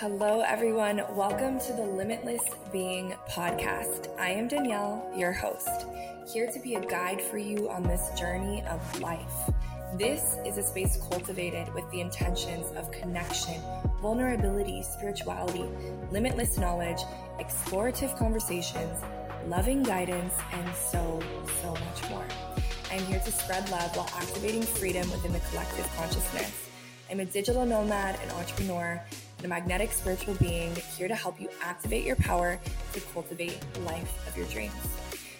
Hello, everyone. Welcome to the Limitless Being podcast. I am Danielle, your host, here to be a guide for you on this journey of life. This is a space cultivated with the intentions of connection, vulnerability, spirituality, limitless knowledge, explorative conversations, loving guidance, and so, so much more. I'm here to spread love while activating freedom within the collective consciousness. I'm a digital nomad and entrepreneur a magnetic spiritual being here to help you activate your power to cultivate the life of your dreams.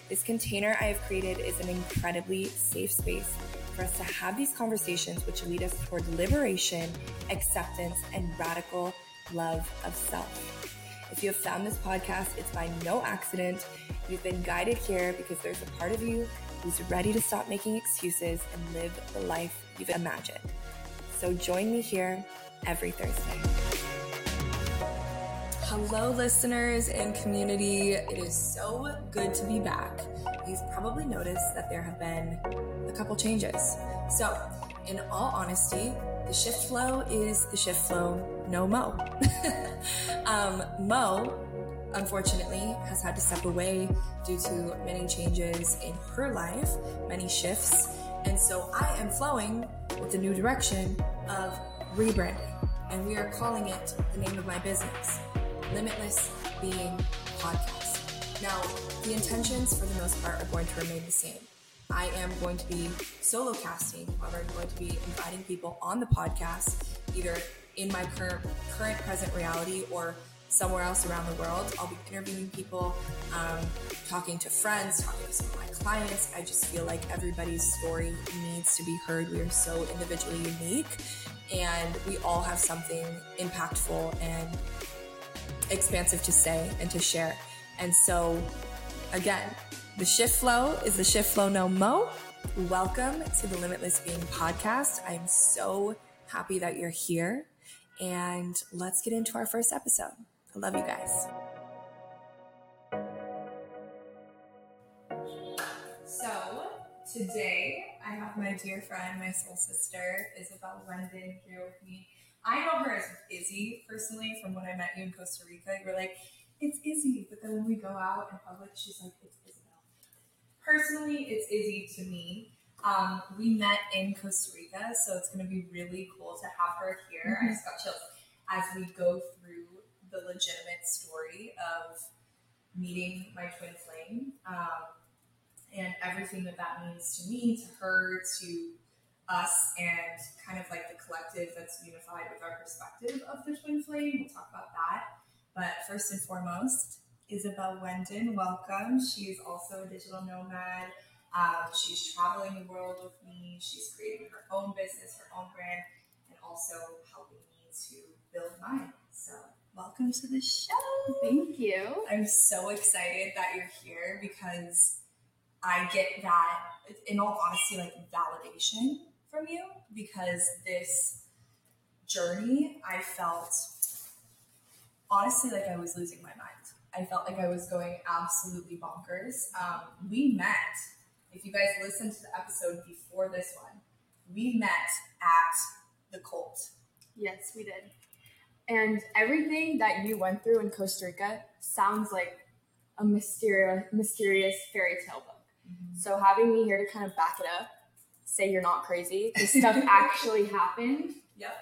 This container I have created is an incredibly safe space for us to have these conversations which lead us toward liberation, acceptance, and radical love of self. If you have found this podcast, it's by no accident. You've been guided here because there's a part of you who's ready to stop making excuses and live the life you've imagined. So join me here every Thursday. Hello, listeners and community. It is so good to be back. You've probably noticed that there have been a couple changes. So, in all honesty, the shift flow is the shift flow, no Mo. um, Mo, unfortunately, has had to step away due to many changes in her life, many shifts. And so I am flowing with the new direction of rebranding. And we are calling it the name of my business, Limitless Being Podcast. Now, the intentions for the most part are going to remain the same. I am going to be solo casting, however, I'm going to be inviting people on the podcast, either in my current current present reality or somewhere else around the world. I'll be interviewing people, um, talking to friends, talking to some of my clients. I just feel like everybody's story needs to be heard. We are so individually unique, and we all have something impactful and expansive to say and to share. And so, again, the shift flow is the shift flow no mo. Welcome to the Limitless Being podcast. I'm so happy that you're here. And let's get into our first episode. I love you guys. So, today I have my dear friend, my soul sister, Isabel Wendin, here with me. I know her as Izzy personally from when I met you in Costa Rica. You were like, it's Izzy. But then when we go out in public, she's like, it's Isabel. Personally, it's Izzy to me. Um, we met in Costa Rica, so it's going to be really cool to have her here. Mm-hmm. I just got chills as we go through the legitimate story of meeting my twin flame um, and everything that that means to me, to her, to us, and kind of like the collective that's unified with our perspective of the twin flame. We'll talk about that. But first and foremost, Isabel Wendin, welcome. She is also a digital nomad. Um, she's traveling the world with me. She's creating her own business, her own brand, and also helping me to build mine. So, welcome to the show. Thank you. I'm so excited that you're here because I get that, in all honesty, like validation from you because this journey I felt honestly like I was losing my mind. I felt like I was going absolutely bonkers. Um, we met, if you guys listened to the episode before this one, we met at the cult. Yes, we did. And everything that you went through in Costa Rica sounds like a mysterious, mysterious fairy tale book. Mm-hmm. So having me here to kind of back it up, say you're not crazy, this stuff actually happened. Yep.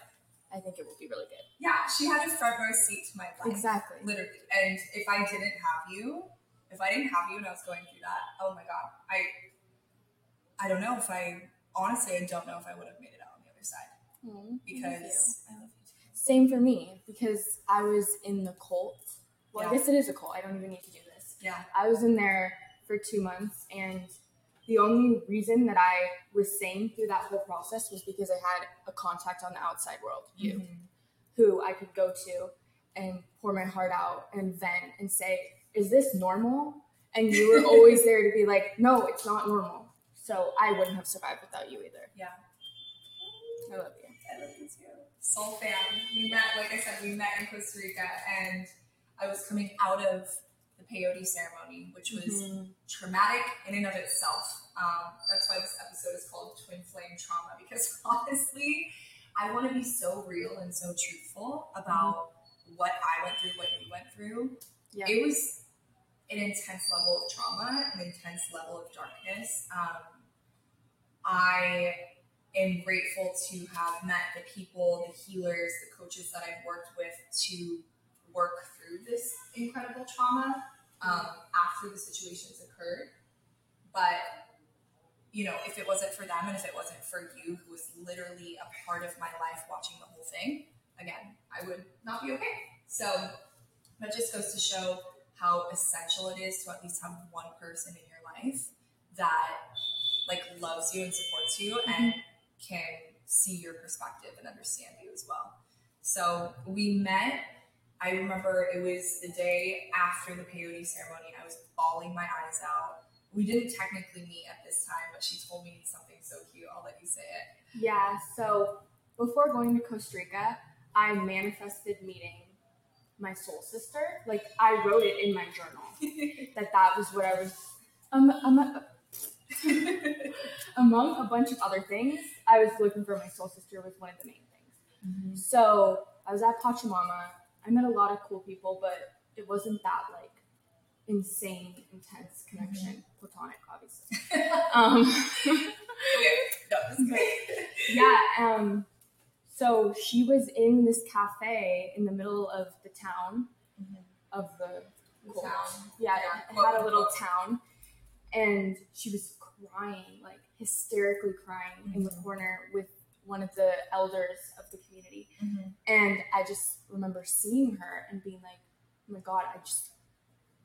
I think it will be really good. Yeah, she had a front row seat to my life. Exactly. Literally. And if I didn't have you, if I didn't have you and I was going through that, oh my god, I I don't know if I honestly I don't know if I would have made it out on the other side. Mm, because I love you. Same for me because I was in the cult. Well, yeah. I guess it is a cult. I don't even need to do this. Yeah. I was in there for two months, and the only reason that I was sane through that whole process was because I had a contact on the outside world, you, mm-hmm. who I could go to and pour my heart out and vent and say, "Is this normal?" And you were always there to be like, "No, it's not normal." So I wouldn't have survived without you either. Yeah. I love you. I love you too. Soul fam. We met, like I said, we met in Costa Rica, and I was coming out of peyote ceremony, which was mm-hmm. traumatic in and of itself. Um, that's why this episode is called Twin Flame Trauma, because honestly, I want to be so real and so truthful about what I went through, what you went through, Yeah. it was an intense level of trauma, an intense level of darkness. Um, I am grateful to have met the people, the healers, the coaches that I've worked with to work through this incredible trauma um, after the situations occurred. But you know, if it wasn't for them and if it wasn't for you, who was literally a part of my life watching the whole thing, again, I would not be okay. So that just goes to show how essential it is to at least have one person in your life that like loves you and supports you and can see your perspective and understand you as well. So we met. I remember it was the day after the peyote ceremony. I was bawling my eyes out. We didn't technically meet at this time, but she told me something so cute. I'll let you say it. Yeah, so before going to Costa Rica, I manifested meeting my soul sister. Like I wrote it in my journal that that was what I was. Um, um, among a bunch of other things, I was looking for my soul sister was one of the main things. So I was at Pachamama. I met a lot of cool people, but it wasn't that like insane, intense connection. Platonic, obviously. um, Okay, no, this is great. yeah. Um, so she was in this cafe in the middle of the town of the The town. Yeah, Yeah. it had a little town, and she was crying, like hysterically crying in the Mhm. corner with one of the elders of the community. Mhm. And I just remember seeing her and being like, "Oh my god!" I just,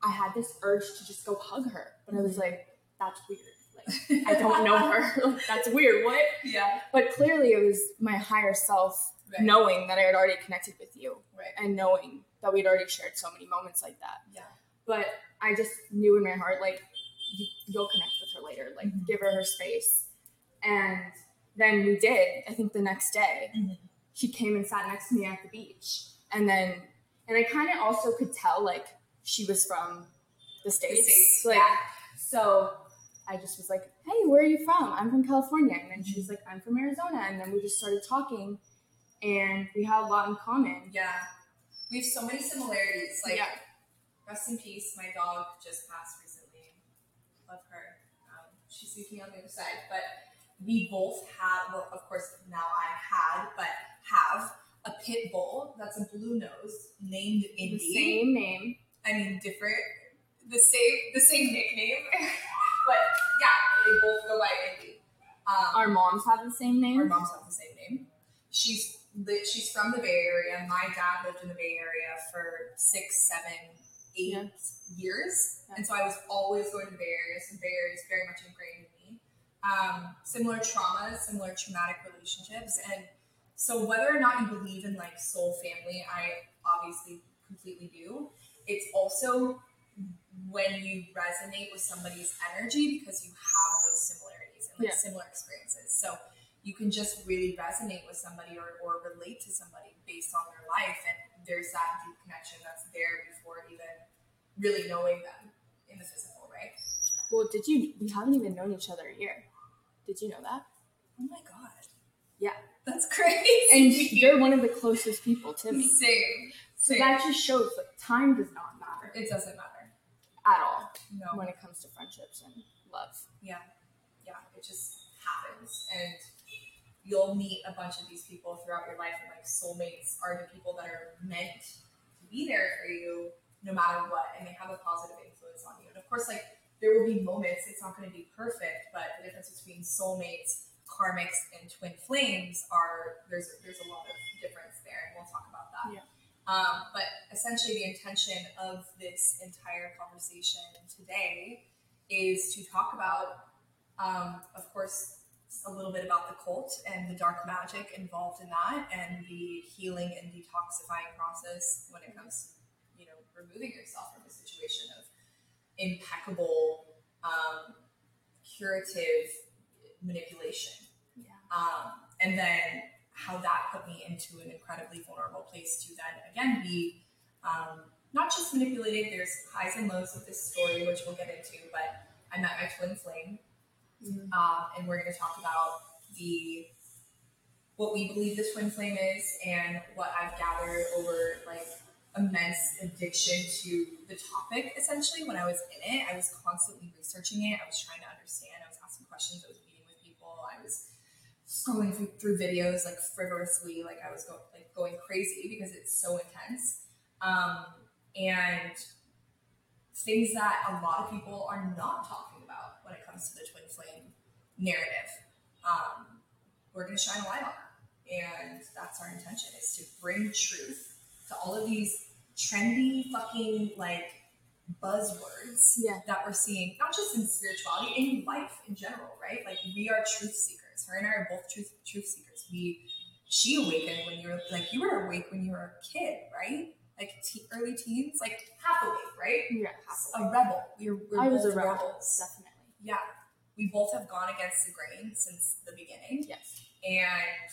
I had this urge to just go hug her, but I was like, "That's weird." Like I don't know her. That's weird. What? Yeah. But clearly, it was my higher self Right. knowing that I had already connected with you Right. and knowing that we'd already shared so many moments like that. Yeah. But I just knew in my heart, like, you, you'll connect with her later. Like, Mhm. give her her space. And then we did. I think the next day, Mhm. she came and sat next to me at the beach. And then, and I kind of also could tell, like, she was from the States. the States, Like, yeah. so I just was like, hey, where are you from? I'm from California. And then she was like, I'm from Arizona. And then we just started talking. And we had a lot in common. Yeah. We have so many similarities. Like, yeah. rest in peace. My dog just passed recently. Love her. Um, she's with me on the other side. But we both have, well, of course, now I had, but have a pit bull that's a blue nose named Indy. The same name. I mean, different, the same, the same nickname. but yeah, they both go by Indy. Um, Our moms have the same name. Our moms have the same name. She's she's from the Bay Area. My dad lived in the Bay Area for six, seven, eight Yeah. years, Yeah. and so I was always going to the Bay Area. So Bay Area is very much ingrained. Um, similar traumas, similar traumatic relationships, and so whether or not you believe in like soul family, I obviously completely do. It's also when you resonate with somebody's energy because you have those similarities and like Yeah. similar experiences. So you can just really resonate with somebody or, or relate to somebody based on their life and there's that deep connection that's there before even really knowing them in the physical, right? Well, did you? We haven't even known each other a year. Did you know that? Oh my god. Yeah. That's crazy. And you're one of the closest people to me. same. So Same. that just shows that time does not matter it doesn't matter. at all No. when it comes to friendships and love. yeah yeah it just happens and you'll meet a bunch of these people throughout your life and like soulmates are the people that are meant to be there for you no matter what and they have a positive influence on you and of course like there will be moments it's not going to be perfect but the difference between soulmates karmics and twin flames are there's there's a lot of difference there and we'll talk about that Yeah. um, but essentially the intention of this entire conversation today is to talk about um, of course, a little bit about the cult and the dark magic involved in that, and the healing and detoxifying process when it comes, you know, removing yourself from a situation of impeccable, um, curative manipulation. Yeah. Um, and then how that put me into an incredibly vulnerable place to then again be um, not just manipulated. There's highs and lows of this story, which we'll get into, but I met my twin flame Mm-hmm. um, and we're going to talk about the what we believe the twin flame is and what I've gathered over like immense addiction to the topic essentially when I was in it. I was constantly researching it. I was trying to understand. I was asking questions. I was meeting with people. I was scrolling through, through videos like frivolously. Like I was going like going crazy because it's so intense. Um, and things that a lot of people are not talking about when it comes to the twin flame narrative. Um, we're going to shine a light on that. And that's our intention is to bring truth to all of these trendy fucking like buzzwords Yeah. that we're seeing, not just in spirituality, in life in general, right? Like we are truth seekers. Her and I are both truth truth seekers. We she awakened when you were like you were awake when you were a kid, right? Like te- early teens, like half awake, right? Yeah. A rebel. We were, we're I was a rebel, rebels. definitely. Yeah, we both have gone against the grain since the beginning, Yes. and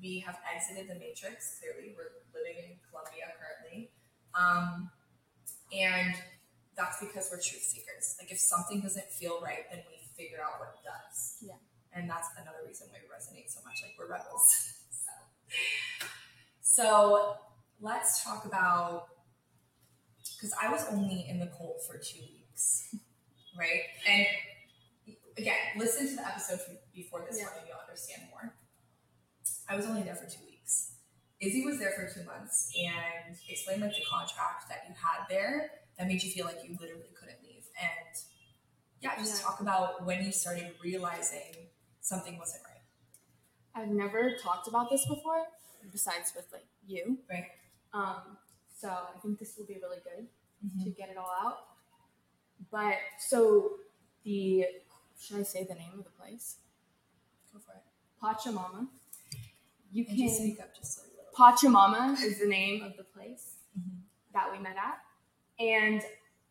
we have exited the matrix. Clearly, we're living in Colombia currently, um, and that's because we're truth seekers. Like, if something doesn't feel right, then we figure out what it does. Yeah. and that's another reason why we resonate so much. Like, we're rebels. so, so let's talk about because I was only in the cold for two weeks, right? And again, listen to the episode before this Yeah. one and you'll understand more. I was only there for two weeks. Izzy was there for two months and explained like the contract that you had there that made you feel like you literally couldn't leave. And yeah, just Yeah. talk about when you started realizing something wasn't right. I've never talked about this before, besides with like you. Right. Um, so I think this will be really good Mm-hmm. to get it all out. But so the should I say the name of the place? Go for it. Pachamama. You can just speak up just a little. Pachamama is the name of the place Mhm. that we met at. And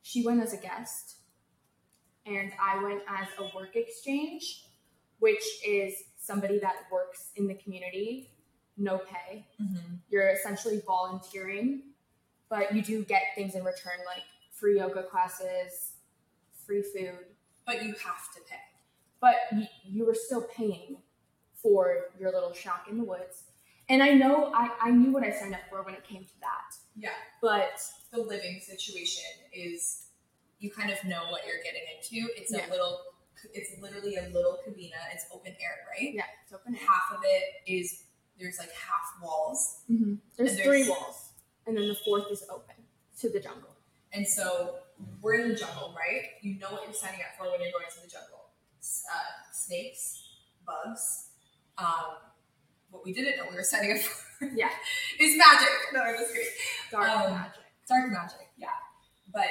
she went as a guest. And I went as a work exchange, which is somebody that works in the community, no pay. Mm-hmm. You're essentially volunteering, but you do get things in return like free yoga classes, free food, But you have to pay. but you, you were still paying for your little shack in the woods. And I know I, I knew what I signed up for when it came to that. Yeah. But the living situation is you kind of know what you're getting into. It's Yeah. a little, it's literally a little cabina. It's open air, right? yeah, it's open air. Half of it is there's like half walls, hmm There's, And three walls, and then the fourth is open to the jungle. and so we're in the jungle, right? You know what you're signing up for when you're going to the jungle. Uh, snakes, bugs. Um, what we didn't know we were signing up for Yeah, is magic. No, I'm just kidding. dark Um, magic. dark magic yeah but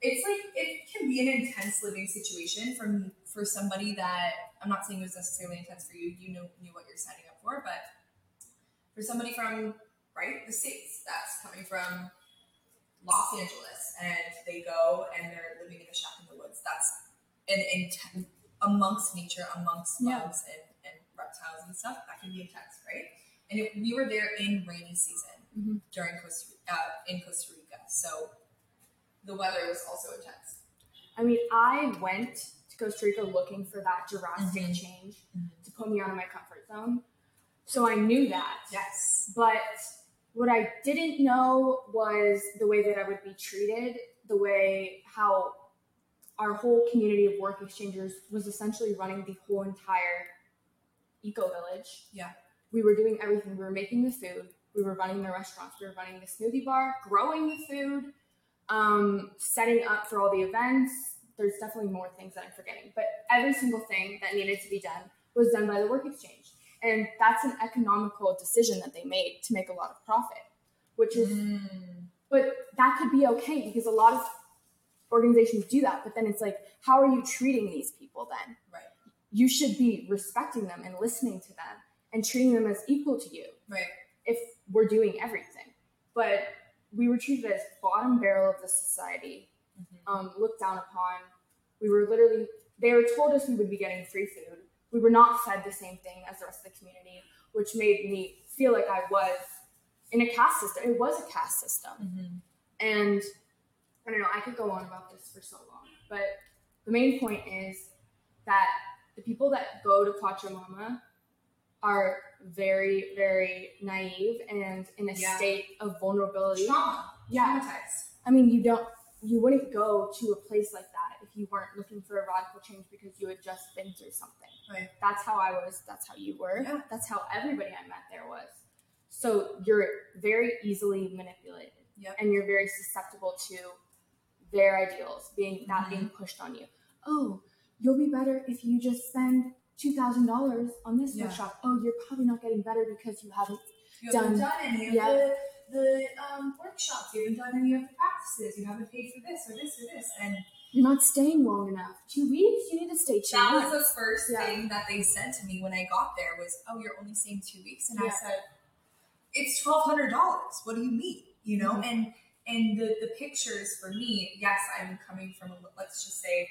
it's like it can be an intense living situation for for somebody that i'm not saying it was necessarily intense for you you know knew what you're signing up for but for somebody from right the states that's coming from los angeles and they go and they're living in a shack in the woods that's an intense amongst nature amongst Yeah. bugs and, and and stuff that can be intense right and it, we were there in rainy season Mhm. during Costa uh, in Costa Rica, so the weather was also intense. I mean, I went to Costa Rica looking for that drastic Mhm. change Mhm. to put me out of my comfort zone. So I knew that. Yes. But what I didn't know was the way that I would be treated, the way how our whole community of work exchangers was essentially running the whole entire eco village. Yeah. We were doing everything. We were making the food. We were running the restaurants. We were running the smoothie bar, growing the food, um, setting up for all the events. There's definitely more things that I'm forgetting, but every single thing that needed to be done was done by the work exchange. And that's an economical decision that they made to make a lot of profit, which is, Mm. but that could be okay because a lot of organizations do that. But then it's like, how are you treating these people then? You should be respecting them and listening to them and treating them as equal to you Right. if we're doing everything. But we were treated as bottom barrel of the society, Mhm. um, looked down upon. We were literally, they were told us we would be getting free food. We were not fed the same thing as the rest of the community, which made me feel like I was in a caste system. It was a caste system. Mhm. And I don't know, I could go on about this for so long. But the main point is that the people that go to Pachamama are very, very naive and in a Yeah. state of vulnerability. Trauma. Yeah. Traumatized. I mean, you don't, you wouldn't go to a place like that if you weren't looking for a radical change because you had just been through something. Right. That's how I was. That's how you were. Yeah. That's how everybody I met there was. So you're very easily manipulated. Yep. And you're very susceptible to their ideals being that Mhm. being pushed on you. Oh, you'll be better if you just spend two thousand dollars on this Yeah. workshop. Oh, you're probably not getting better because you haven't You haven't Done. done any of Yeah. the, the um, workshops. You haven't done any of the practices. You haven't paid for this or this or this. And you're not staying long enough. Two weeks? You need to stay two that was the first Yeah. thing that they said to me when I got there was, "Oh, you're only staying two weeks," and I said, "It's twelve hundred dollars. What do you mean?" You know, Mhm. and and the the pictures for me, yes, I'm coming from. a- Let's just say,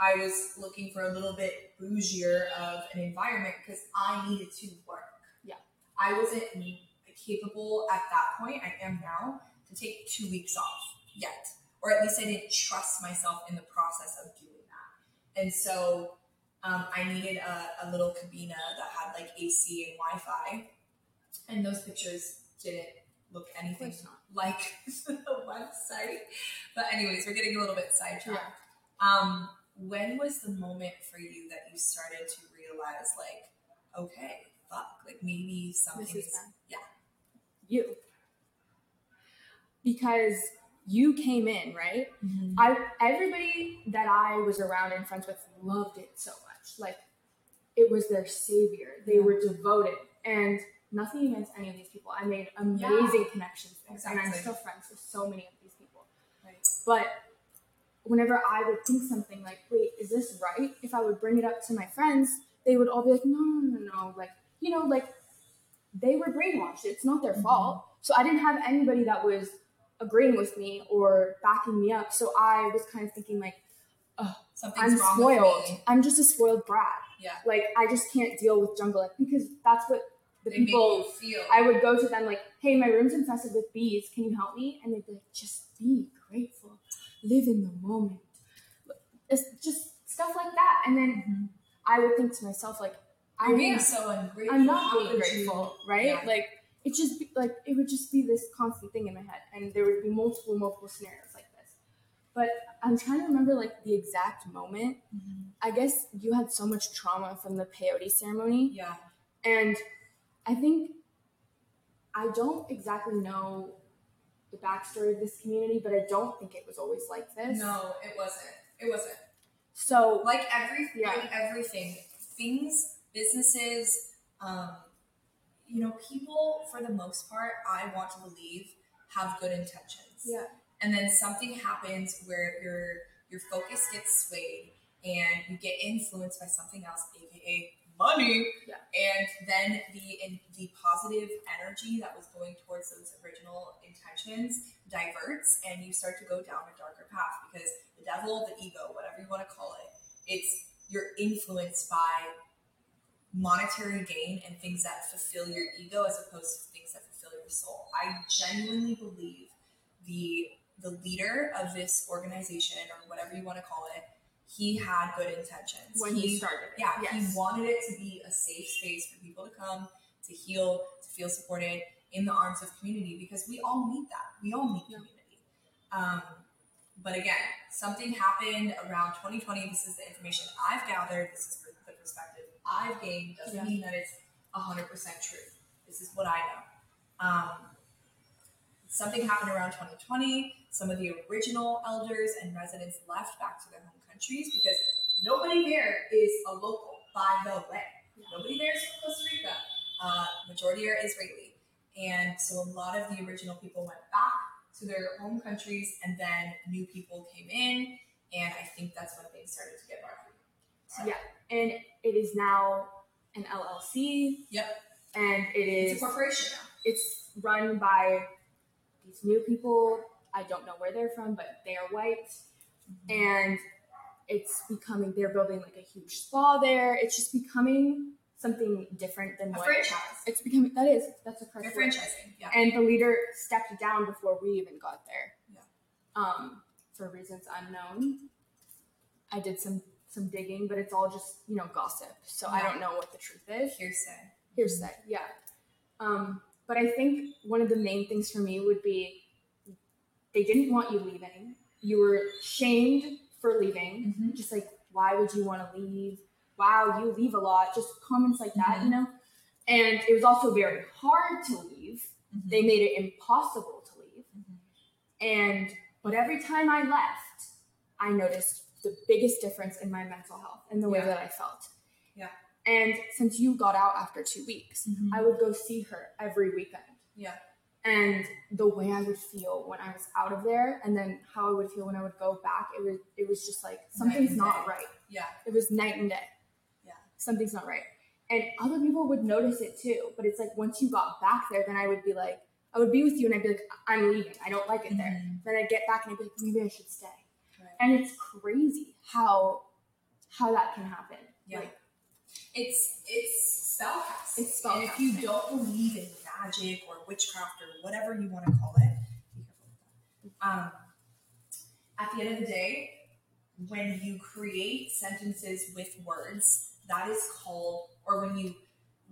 I was looking for a little bit bougier of an environment because I needed to work. Yeah. I wasn't capable at that point. I am now to take two weeks off yet, or at least I didn't trust myself in the process of doing that. And so um, I needed a, a little cabina that had like AC and Wi-Fi, and those pictures didn't look anything like the website. But anyways, we're getting a little bit sidetracked. Yeah. Um, when was the moment for you that you started to realize, like, okay, fuck, like maybe something is bad. yeah, You. Because you came in, right? Mm-hmm. I everybody that I was around and friends with loved it so much. Like it was their savior. They Yeah. were devoted. And nothing against any of these people. I made amazing connections there. And I'm still friends with so many of these people. Right. But whenever I would think something like, wait, is this right? If I would bring it up to my friends, they would all be like, no, no, no, no. Like, you know, like they were brainwashed. It's not their Mhm. fault. So I didn't have anybody that was agreeing with me or backing me up. So I was kind of thinking like, something's I'm wrong spoiled. with me. I'm just a spoiled brat. Yeah, Like I just can't deal with jungle life because that's what the they people feel. I would go to them like, hey, my room's infested with bees. Can you help me? And they'd be like, just be grateful. Live in the moment. It's just stuff like that. And then I would think to myself, like, I You're being so ungrateful. I'm not grateful, right? Yeah. Like it just be, like it would just be this constant thing in my head, and there would be multiple, multiple scenarios like this. But I'm trying to remember like the exact moment. Mhm. I guess you had so much trauma from the peyote ceremony, Yeah, and I think I don't exactly know the backstory of this community, but I don't think it was always like this. no, it wasn't. It wasn't. So like every Yeah. like everything things businesses um you know people for the most part i want to believe have good intentions yeah, and then something happens where your your focus gets swayed and you get influenced by something else aka money Yeah. and then the in, the positive energy that was going towards those original intentions diverts and you start to go down a darker path because the devil the ego whatever you want to call it it's you're influenced by monetary gain and things that fulfill your ego as opposed to things that fulfill your soul i genuinely believe the the leader of this organization or whatever you want to call it he had good intentions. When he, started it. yeah yes. he wanted it to be a safe space for people to come to heal to feel supported in the arms of community because we all need that. We all need community. Um, but again something happened around 2020 this is the information i've gathered. This is the perspective i've gained doesn't Yeah. mean that it's 100% true. This is what i know. Um, something happened around 2020 some of the original elders and residents left back to their home countries because nobody there is a local by the way. Nobody there is from costa rica. Uh, majority are israeli. And so a lot of the original people went back to their home countries and then new people came in. And i think that's when things started to get rocky so, Yeah. and it is now an LLC. Yep. And it is it's a corporation now. It's run by these new people. I don't know where they're from, but they are white. And it's becoming they're building like a huge spa there. It's just becoming something different than a what franchise it's becoming that is that's a they're franchising yeah And the leader stepped down before we even got there. Yeah. Um, for reasons unknown. I did some some digging, but it's all just, you know, gossip. So I don't know what the truth is hearsay hearsay yeah um but i think one of the main things for me would be they didn't want you leaving. You were shamed for leaving. Mhm. Just like, why would you want to leave? Wow, you leave a lot. Just comments like that, you know? And it was also very hard to leave. Mhm. They made it impossible to leave. Mhm. And, but every time I left, I noticed the biggest difference in my mental health and the way Yeah. that I felt. And since you got out after two weeks, Mhm. I would go see her every weekend. Yeah. And the way I would feel when I was out of there, and then how I would feel when I would go back, it was it was just like something's not day. right. Yeah. It was night and day. Yeah. Something's not right. And other people would notice it too. But it's like once you got back there, then I would be like, I would be with you and I'd be like, I'm leaving. I don't like it there. Mhm. Then I'd get back and I'd be like, maybe I should stay. Right. And it's crazy how how that can happen. Yeah. Like, It's it's spellcasting. It's And if you don't believe in magic or witchcraft or whatever you want to call it, be careful with that. Um, at the end of the day, when you create sentences with words, that is called, or when you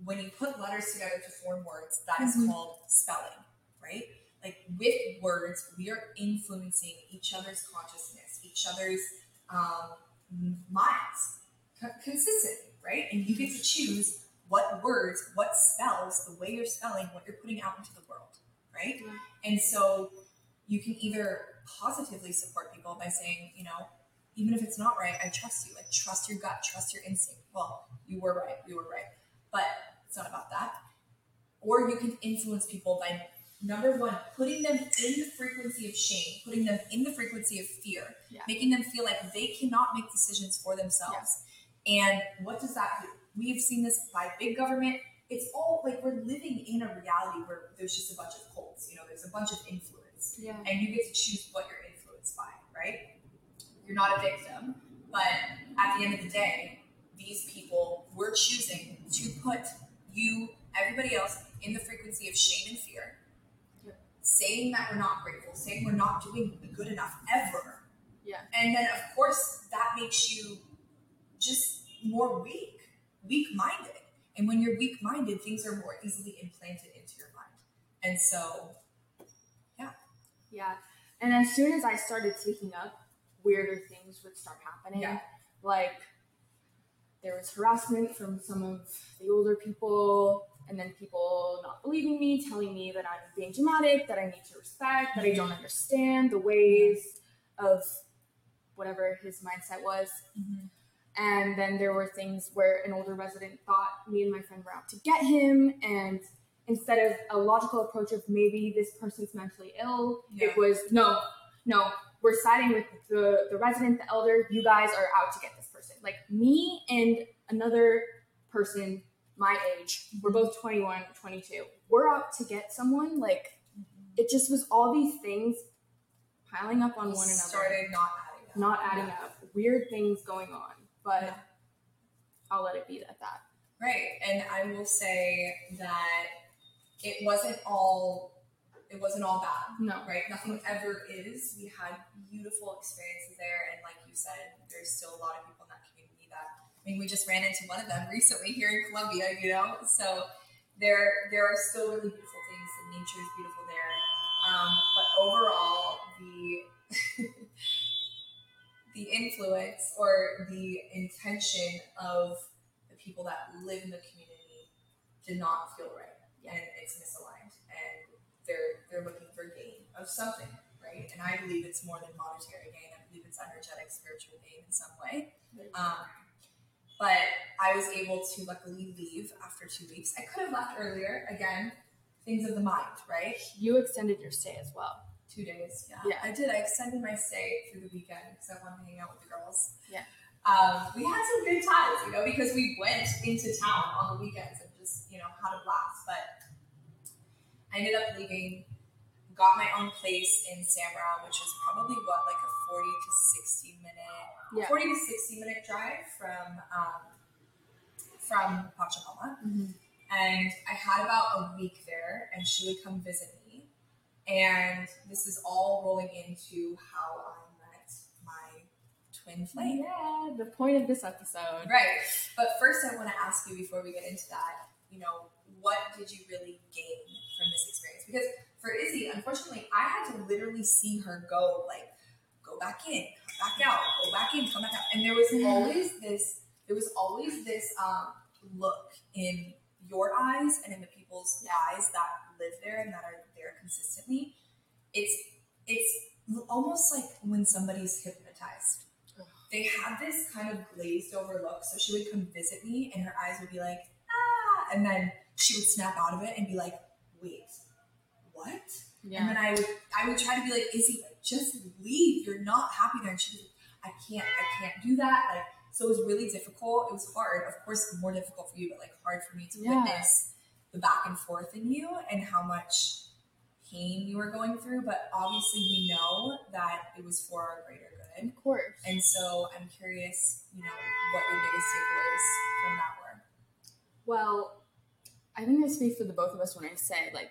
when you put letters together to form words, that is Mhm. called spelling, right? Like with words, we are influencing each other's consciousness, each other's um, minds co- consistently, right? And you get to choose what words, what spells, the way you're spelling, what you're putting out into the world, right? Yeah. And so you can either positively support people by saying, you know, even if it's not right, I trust you. Like trust your gut, trust your instinct. Well, you were right, you were right. But it's not about that. Or you can influence people by number one, putting them in the frequency of shame, putting them in the frequency of fear, Yeah. making them feel like they cannot make decisions for themselves. And what does that do? We've seen this by big government. It's all like we're living in a reality where there's just a bunch of cults, you know, there's a bunch of influence yeah. and you get to choose what you're influenced by, right? You're not a victim, but at the end of the day, these people were choosing to put you, everybody else, in the frequency of shame and fear, Yeah. saying that we're not grateful, saying we're not doing good enough ever. Yeah. And then, of course, that makes you just more weak, weak minded. And when you're weak minded, things are more easily implanted into your mind. And so, Yeah. Yeah. And as soon as I started speaking up, weirder things would start happening. Yeah. Like there was harassment from some of the older people, and then people not believing me, telling me that I'm being dramatic, that I need to respect, that I don't mm-hmm. understand the ways of whatever his mindset was. Mm-hmm. And then there were things where an older resident thought me and my friend were out to get him, and instead of a logical approach of maybe this person's mentally ill, Yeah. it was no, no, we're siding with the, the resident, the elder, you guys are out to get this person. Like me and another person my age, we're both 21, 22. We're out to get someone. Like it just was all these things piling up on one another started not adding up. not adding up, weird things going on, but Yeah. I'll let it be at that. Right. And I will say that it wasn't all it wasn't all bad. No. Right? Nothing ever is. We had beautiful experiences there and like you said, there's still a lot of people in that community that I mean we just ran into one of them recently here in Colombia, you know? So there there are still really beautiful things and nature is beautiful there. Um, but overall the the influence or the intention of the people that live in the community did not feel right and it's misaligned and they're they're looking for gain of something right? And i believe it's more than monetary gain. I believe it's energetic spiritual gain in some way. Um, but i was able to luckily leave after two weeks. I could have left earlier. Again things of the mind right? You extended your stay as well. Two days yeah, Yeah. i did i extended my stay through the weekend because i wanted to hang out with the girls Yeah. um, we had some good times you know because we went into town on the weekends and just you know had a blast but I ended up leaving, got my own place in Samara, which is probably what like a forty to sixty minute, Yeah. forty to sixty minute drive from um, from Pachamama. And I had about a week there, and she would come visit me. And this is all rolling into how I met my twin flame. Yeah, the point of this episode. Right. But first, I want to ask you before we get into that you know, what did you really gain from this experience? Because for Izzy, unfortunately, I had to literally see her go like, go back in, back out, go back in, come back out. And there was always this, there was always this um, look in your eyes and in the people's eyes that live there and that are consistently. It's, it's almost like when somebody's hypnotized. They have this kind of glazed over look. So she would come visit me and her eyes would be like, ah, and then she would snap out of it and be like, wait, what? Yeah. And then I would I would try to be like, Izzy, like, just leave. You're not happy there. And she was like, I can't, I can't do that. Like, so it was really difficult. It was hard. Of course, more difficult for you, but like hard for me to Yeah. witness the back and forth in you and how much pain you were going through. But obviously we know that it was for our greater good. Of course. And so I'm curious, you know, what your biggest takeaways from that were. Well, I think I speak for the both of us when I say, like,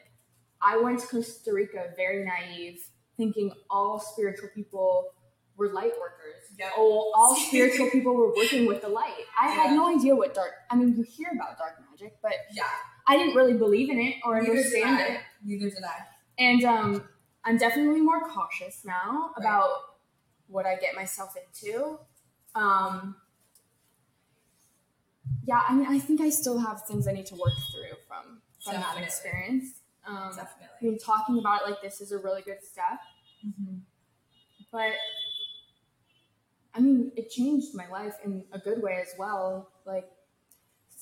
I went to Costa Rica very naive, thinking all spiritual people were light workers. Yep. All, all spiritual people were working with the light. I had no idea what dark. I mean, you hear about dark magic, but Yeah. I didn't really believe in it or Neither understand it. Neither did I. And um, I'm definitely more cautious now about what I get myself into. Um, yeah, I mean, I think I still have things I need to work through from from that experience. Um, I mean, talking about it like this is a really good step, Mm-hmm. but I mean, it changed my life in a good way as well. Like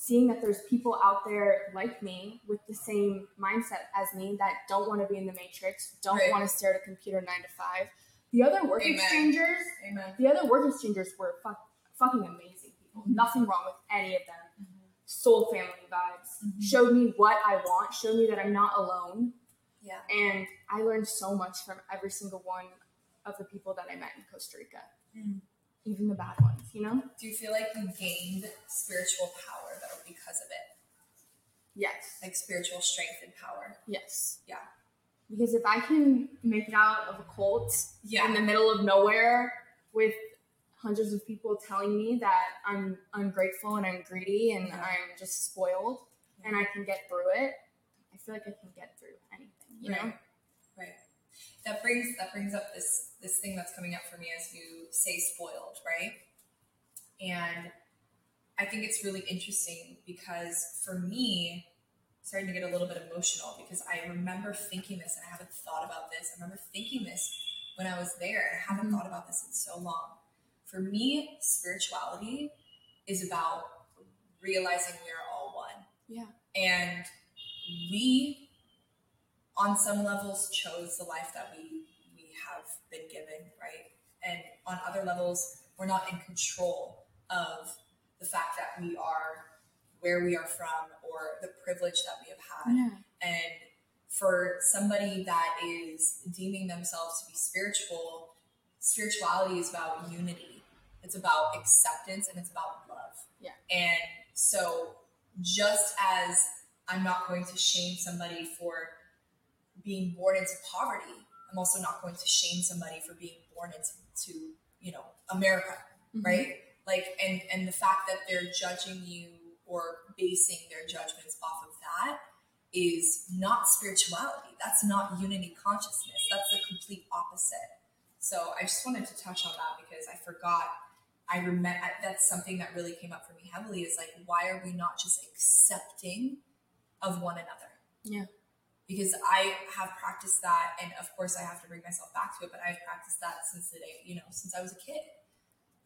seeing that there's people out there like me with the same mindset as me that don't want to be in the matrix, don't Right. want to stare at a computer nine to five. The other work Amen. exchangers, Amen. the other work exchangers were fuck, fucking amazing people. Mhm. Nothing wrong with any of them. Mhm. Soul family vibes. Mhm. Showed me what I want. Showed me that I'm not alone. Yeah. And I learned so much from every single one of the people that I met in Costa Rica, Mm. Even the bad ones, you know? Do you feel like you gained spiritual power though because of it? Yes. Like spiritual strength and power? Yes. Yeah. Because if I can make it out of a cult Yeah. in the middle of nowhere with hundreds of people telling me that I'm ungrateful and I'm greedy and Yeah. I'm just spoiled and I can get through it, I feel like I can get through anything, you know? Right. Right. That brings that brings up this this thing that's coming up for me as you say spoiled, right? And I think it's really interesting because for me, starting to get a little bit emotional because I remember thinking this and I haven't thought about this. I remember thinking this when I was there and I haven't Mhm. thought about this in so long. For me, spirituality is about realizing we are all one. Yeah. And we, on some levels, chose the life that we we have been given, right? And on other levels, we're not in control of the fact that we are where we are from or the privilege that we have had. Yeah. And for somebody that is deeming themselves to be spiritual, spirituality is about unity. It's about acceptance and it's about love. Yeah. And so just as I'm not going to shame somebody for being born into poverty, I'm also not going to shame somebody for being born into, you know, America Mhm. right? Like and and the fact that they're judging you or basing their judgments off of that is not spirituality. That's not unity consciousness. That's the complete opposite. So i just wanted to touch on that because i forgot. I remember that's something that really came up for me heavily is like why are we not just accepting of one another? Yeah. Because I have practiced that, and of course I have to bring myself back to it. But I've practiced that since the day, you know, since I was a kid,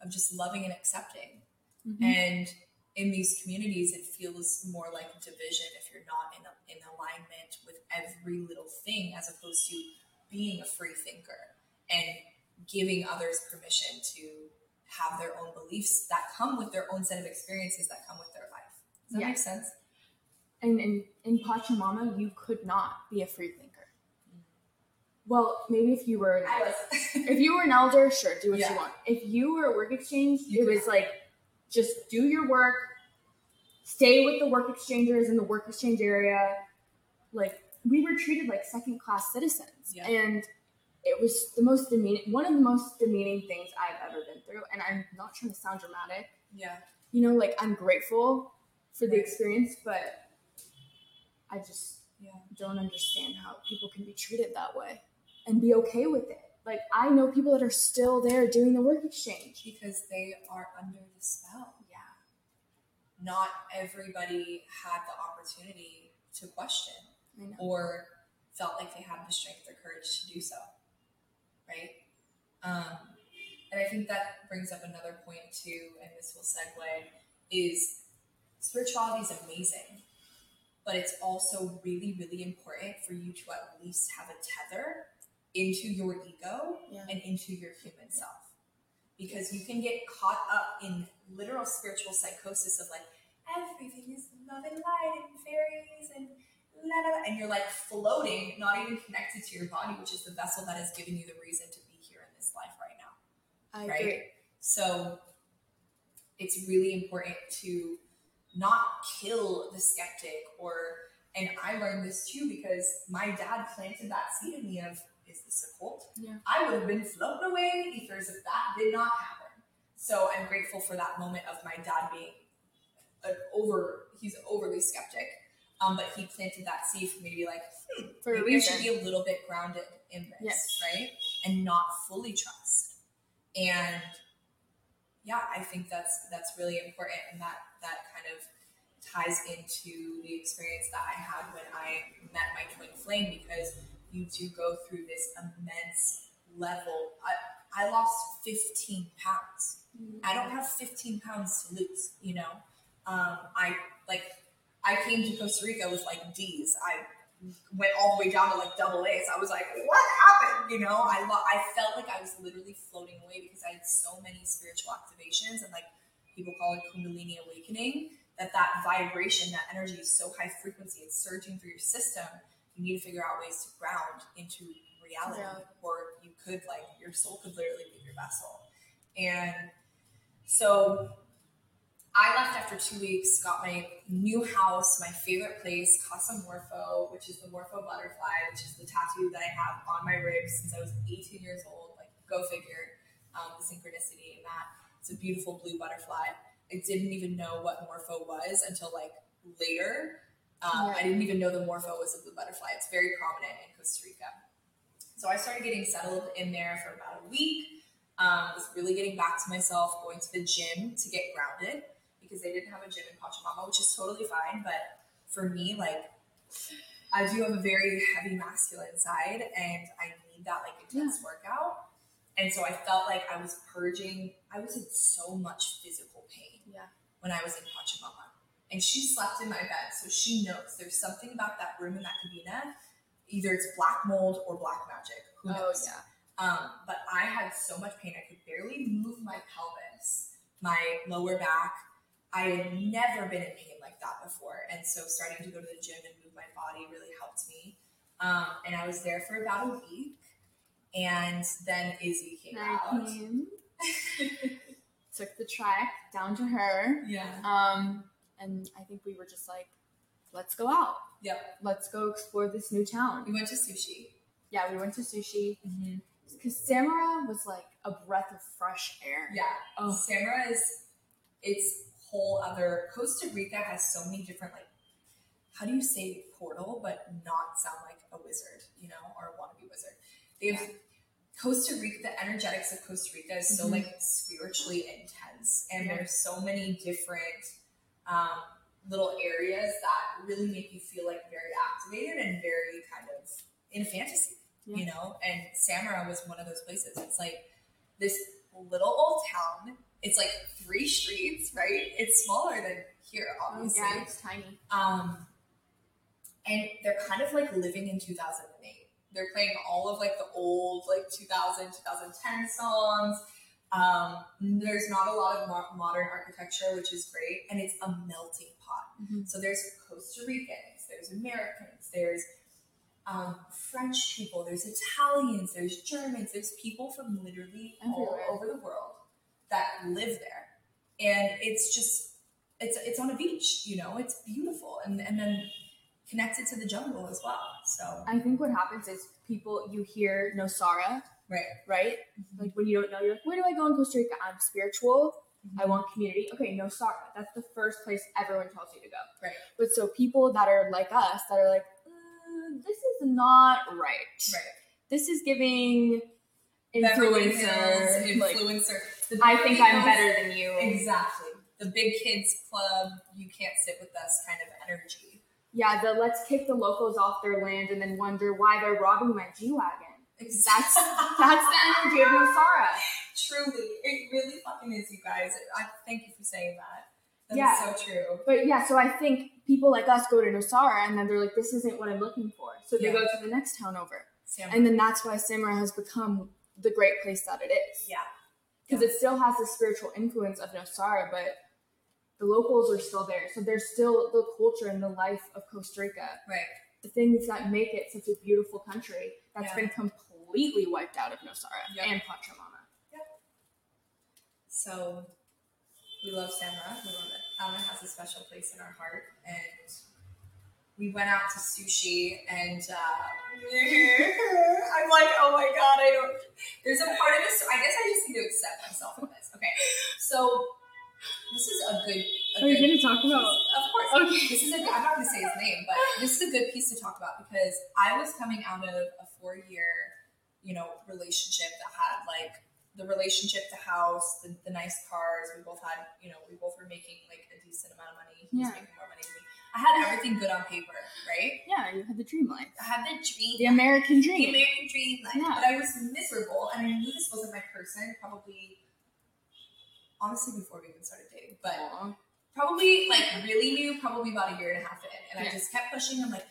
of just loving and accepting. Mhm. And in these communities, it feels more like division if you're not in, in alignment with every little thing, as opposed to being a free thinker and giving others permission to have their own beliefs that come with their own set of experiences that come with their life. Does that Yeah. make sense? And in, in Pachamama, you could not be a free thinker. Well, maybe if you were an was. if you were an elder, sure, do what Yeah. you want. If you were a work exchange, You it could- was like just do your work, stay with the work exchangers in the work exchange area. Like we were treated like second class citizens, Yeah. and it was the most demeaning, one of the most demeaning things I've ever been through. And I'm not trying to sound dramatic, yeah. you know, like I'm grateful for the experience, but I just Yeah. don't understand how people can be treated that way and be okay with it. Like I know people that are still there doing the work exchange. Because they are under the spell. Yeah. Not everybody had the opportunity to question or felt like they had the strength or courage to do so. Right? Um, and I think that brings up another point too, and this will segue, is spirituality is amazing, but it's also really, really important for you to at least have a tether into your ego Yeah. and into your human self. Because you can get caught up in literal spiritual psychosis of like, everything is love and light and fairies and la la la, and you're like floating, not even connected to your body, which is the vessel that has given you the reason to be here in this life right now. I Right. agree. So it's really important to not kill the skeptic or and I learned this too because my dad planted that seed in me of is this a cult? Yeah. I would have been floating away in the ethers if that did not happen. So I'm grateful for that moment of my dad being an over he's overly skeptic. Um, but he planted that seed for me to be like, hmm, For maybe I should be a little bit grounded in this, Yes. right? And not fully trust. And yeah, I think that's that's really important, and that that kind of ties into the experience that I had when I met my twin flame because you do go through this immense level. I, I lost 15 pounds. I don't have 15 pounds to lose, you know. Um, I like I came to Costa Rica with like D's. I went all the way down to like double A's. I was like, what happened? You know, I lo- I felt like I was literally floating away because I had so many spiritual activations and like people call it Kundalini awakening. That that vibration, that energy is so high frequency, it's surging through your system. You need to figure out ways to ground into reality, Reality. or you could like your soul could literally leave your vessel. And so I left after two weeks, got my new house, my favorite place, Casa Morpho, which is the Morpho butterfly, which is the tattoo that I have on my ribs since I was 18 years old. Like, go figure, um, the synchronicity in that. It's a beautiful blue butterfly. I didn't even know what Morpho was until like later. Um, Yeah. I didn't even know the Morpho was a blue butterfly. It's very prominent in Costa Rica. So I started getting settled in there for about a week. Um, was really getting back to myself, going to the gym to get grounded because they didn't have a gym in Pachamama, which is totally fine. But for me, like, I do have a very heavy masculine side, and I need that like intense workout. And so I felt like I was purging. I was in so much physical pain Yeah. when I was in Pachamama, and she slept in my bed, so she knows there's something about that room in that cabina. Either it's black mold or black magic. Who Oh knows? yeah. Um, but I had so much pain, I could barely move my pelvis, my lower back. I had never been in pain like that before. And so starting to go to the gym and move my body really helped me. Um, and I was there for about a week. And then Izzy came I out. came, took the track down to her. Yeah. Um, and I think we were just like, let's go out. Yep. Let's go explore this new town. We went to sushi. Yeah, we went to sushi Mm-hmm. because Samara was like a breath of fresh air. Yeah. Oh. Samara is it's whole other Costa Rica has so many different like how do you say portal but not sound like a wizard, you know, or a wannabe wizard. They have Costa Rica, the energetics of Costa Rica is so Mhm. like spiritually intense, and Yeah. there's so many different um, little areas that really make you feel like very activated and very kind of in a fantasy, you know. And Samara was one of those places. It's like this little old town. It's like three streets, right? It's smaller than here, obviously. yeah, it's tiny. Um, and they're kind of like living in 2008. They're playing all of like the old like 2000, 2010 songs. Um, there's not a lot of mo- modern architecture, which is great, and it's a melting pot. Mhm. So there's Costa Ricans, there's Americans, there's um, French people, there's Italians, there's Germans, there's people from literally Everywhere. all over the world that live there, and it's just it's it's on a beach, you know, it's beautiful, and and then connected to the jungle as well. So I think what happens is people you hear Nosara, right, right? Like when you don't know, you're like, where do I go in Costa Rica? I'm spiritual. I want community. Okay, Nosara. That's the first place everyone tells you to go. Right. But so people that are like us that are like, uh, this is not right. Right. This is giving Beverly influencer. Like, influencer. I think I'm better than you. Exactly. The big kids club, you can't sit with us kind of energy. Yeah, the let's kick the locals off their land and then wonder why they're robbing my G wagon. That's that's the energy of Nosara. truly, it really fucking is, you guys. I thank you for saying that. That's Yeah. so true. But yeah, so I think people like us go to Nosara and then they're like, this isn't what I'm looking for. So they Yeah. go to the next town over. And then that's why Samara has become the great place that it is. yeah, Because it still has the spiritual influence of Nosara, but the locals are still there. So there's still the culture and the life of Costa Rica. right. The things that make it such a beautiful country that's Yeah. been completely wiped out of Nosara Yep. and Pachamama. So we love Samara. We love it. Alma has a special place in our heart, and we went out to sushi, and uh, I'm like, oh my god, I don't. There's a part of this. I guess I just need to accept myself in this. Okay, so this is a good. A good to talk about? Of course. Okay. This is a. I'm not going to say his name, but this is a good piece to talk about because I was coming out of a four-year, you know, relationship that had like the relationship, the house, the, the nice cars. We both had, you know, we both were making like a decent amount of money. He was Yeah. making more money than me. I had everything good on paper, right? Yeah, you had the dream life. I had the dream, The American dream. the. American dream life, Yeah. but I was miserable, and I knew this wasn't my person. Probably, honestly, before we even started dating, but Aw. probably like really new, probably about a year and a half in. And I just kept pushing him like,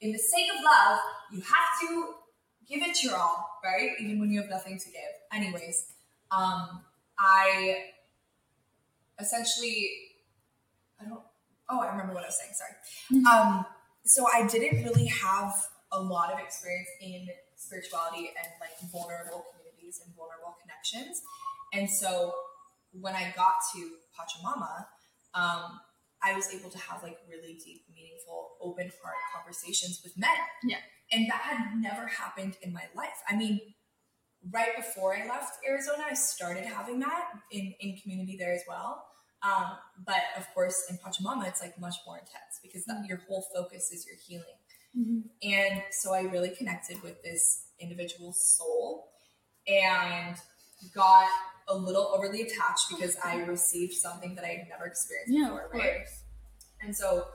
in the sake of love, you have to give it your all, right? Even when you have nothing to give. Anyways, um, I essentially I don't oh I remember what I was saying, sorry. Mhm. Um so I didn't really have a lot of experience in spirituality and like vulnerable communities and vulnerable connections. And so when I got to Pachamama, um, I was able to have like really deep, meaningful, open heart conversations with men. Yeah. And that had never happened in my life. I mean, right before I left Arizona, I started having that in, in community there as well. Um, but of course, in Pachamama, it's like much more intense because that, your whole focus is your healing. Mhm. And so I really connected with this individual soul and got a little overly attached because I received something that I had never experienced Yeah, before, right? And so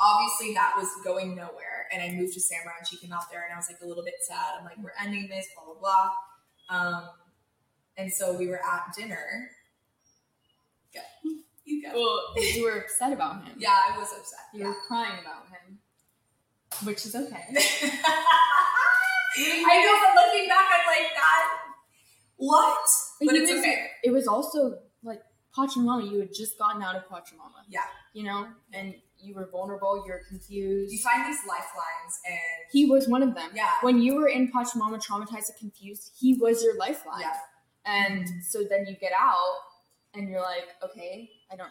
obviously that was going nowhere. And I moved to Samara and she came out there and I was like a little bit sad. I'm like, we're ending this, blah, blah, blah. Um, and so we were at dinner. Go. You go. Well, you were upset about him. Yeah, I was upset. You were crying about him, which is okay. I know, but looking back, I'm like, that. What? But he it's was- okay. It was also like Pachamama. You had just gotten out of Pachamama. Yeah. You know, and you were vulnerable. You were confused. You find these lifelines, and he was one of them. yeah, When you were in Pachamama, traumatized and confused, he was your lifeline. yeah, And so then you get out, and you're like, okay, I don't,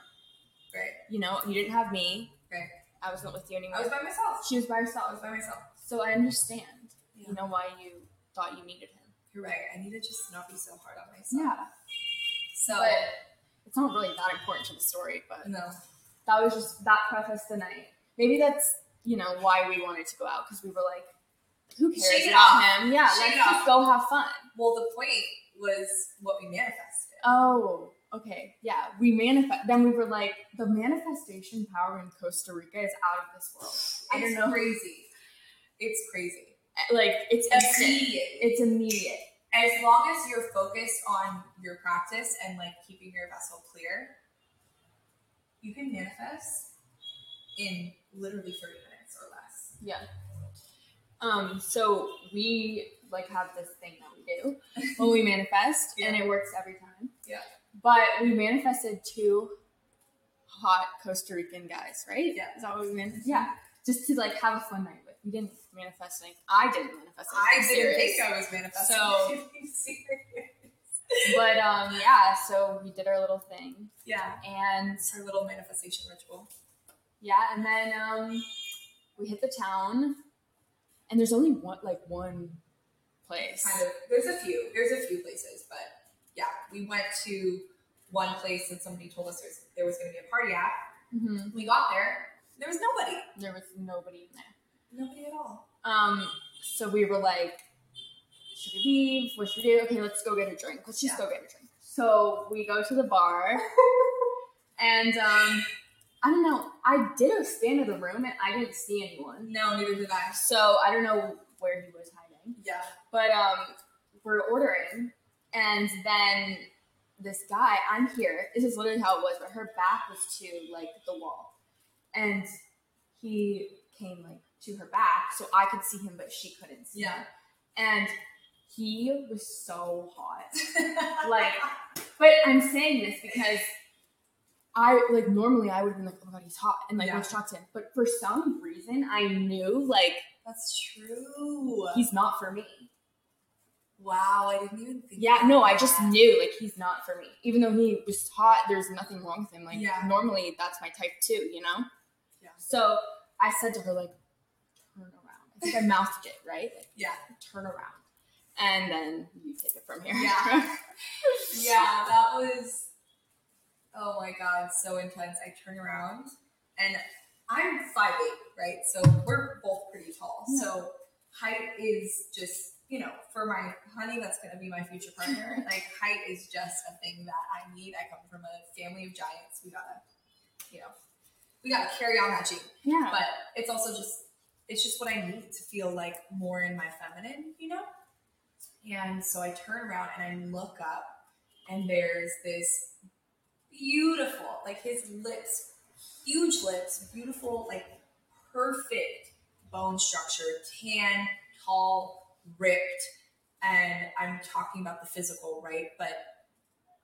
right, you know, you didn't have me. right. I wasn't with you anymore. I was by myself. she was by herself. I was by myself. So I understand, Yeah. you know, why you thought you needed him. You're right. I need to just not be so hard on myself. Yeah. So But it's not really that important to the story, but no, that was just that preface the night. Maybe that's you know why we wanted to go out because we were like, who cares Shake it about off. him? Yeah, Shake let's just go have fun. well, the point was what we manifested. Oh, okay, yeah. We manifest. Then we were like, the manifestation power in Costa Rica is out of this world. I don't It's know. Crazy. It's crazy. Like it's. Immediate. It's immediate. as long as you're focused on your practice and like keeping your vessel clear, you can manifest in literally 30 minutes or less. Yeah. Um. So we like have this thing that we do when we manifest, and it works every time. Yeah. But we manifested two hot Costa Rican guys, right? Yeah. Is that what we manifested? Yeah. Just to like have a fun night We didn't manifest anything. I didn't manifest anything. I didn't think I was manifesting. So- anything serious. But um, yeah. So we did our little thing, yeah, and it's our little manifestation ritual. yeah, and then um, we hit the town, and there's only one like one place. Kind of. There's a few. There's a few places, but yeah, we went to one place and somebody told us there was going to be a party at. Mm-hmm. We got there, there was nobody. There was nobody in there. Nobody at all. Um, so we were like, should we leave? What should we do? Okay, let's go get a drink. Let's just Yeah. go get a drink. So we go to the bar, and um, I don't know. I did a scan of the room, and I didn't see anyone. No, neither did I. So I don't know where he was hiding. Yeah. But um, we're ordering, and then this guy, I'm here. This is literally how it was, but her back was to like the wall, and he came like to her back, so I could see him, but she couldn't see Yeah. him. And he was so hot. Like, but I'm saying this because I like normally I would have been like, oh my god, he's hot, and like Yeah. go shots him. But for some reason, I knew like That's true. he's not for me. wow, I didn't even think. Yeah, no, I just knew like he's not for me. Even though he was hot, there's nothing wrong with him. Like Yeah. normally that's my type too, you know? Yeah. So I said to her, like. I think I mouthed it, right? Like, Yeah. turn around. And then you take it from here. Yeah. Yeah, that was. Oh my god, so intense. I turn around and I'm 5'8, right? So we're both pretty tall. Yeah. So height is just, you know, for my honey, that's going to be my future partner. like, height is just a thing that I need. I come from a family of giants. We gotta, you know, we gotta carry on that gene. yeah. But it's also just, it's just what I need to feel like more in my feminine, you know? And so I turn around and I look up, and there's this beautiful, like his lips, huge lips, beautiful, like perfect bone structure, tan, tall, ripped. And I'm talking about the physical, right? But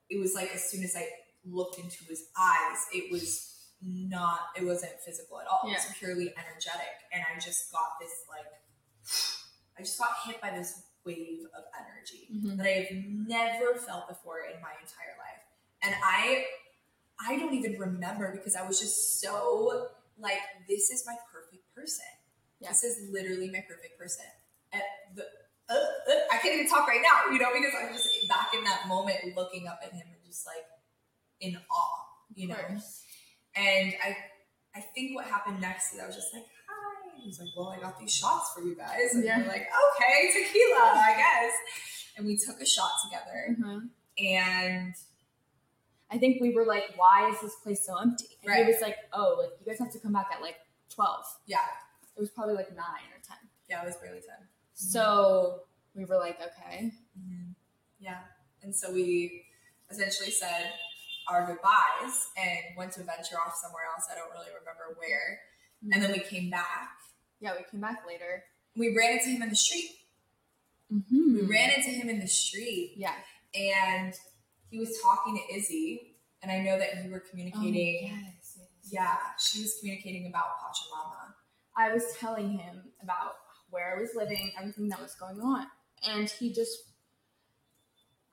it was like as soon as I looked into his eyes, it was not, it wasn't physical at all. It was purely energetic. And I just got this, like, I just got hit by this wave of energy Mhm. that I have never felt before in my entire life. And I I don't even remember because I was just so like this is my perfect person. Yeah. This is literally my perfect person. And the uh, uh, I can't even talk right now, you know, because I'm just back in that moment looking up at him and just like in awe, you know. And I I think what happened next is I was just like, hi. He's like, well, I got these shots for you guys. And Yeah. we're like, okay, tequila, I guess. And we took a shot together. Mhm. And I think we were like, why is this place so empty? And Right. he was like, oh, like you guys have to come back at like 12. yeah, It was probably like 9 or 10. yeah, it was barely 10. So we were like, okay. Yeah. And so we essentially said our goodbyes and went to venture off somewhere else. I don't really remember where. And then we came back. yeah, we came back later. We ran into him in the street. Mm-hmm. We ran into him in the street Yeah. and he was talking to Izzy. And I know that you were communicating. Oh, yes, yes. Yeah, she was communicating about Pachamama. I was telling him about where I was living, everything that was going on. And he just,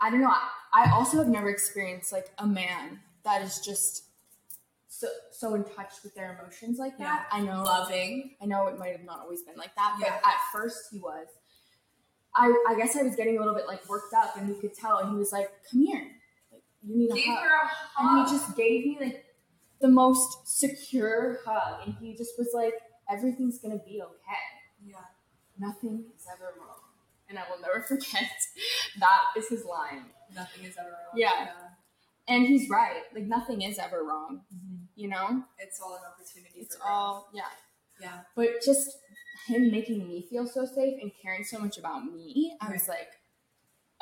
I don't know. I, I also have never experienced like a man that is just so so in touch with their emotions like that. I know Loving. I know it might have not always been like that, but Yeah. at first he was. I, I guess I was getting a little bit like worked up, and you could tell. And he was like, "Come here, like you need a hug." her a and he just gave me like the most secure hug, and he just was like, "Everything's gonna be okay. yeah. Nothing is ever wrong." And I will never forget that is his line. Nothing is ever wrong. Yeah. And he's right. Like nothing is ever wrong. Mhm. You know, It's all an opportunity it's all yeah. Yeah. But just him making me feel so safe and caring so much about me, I was like,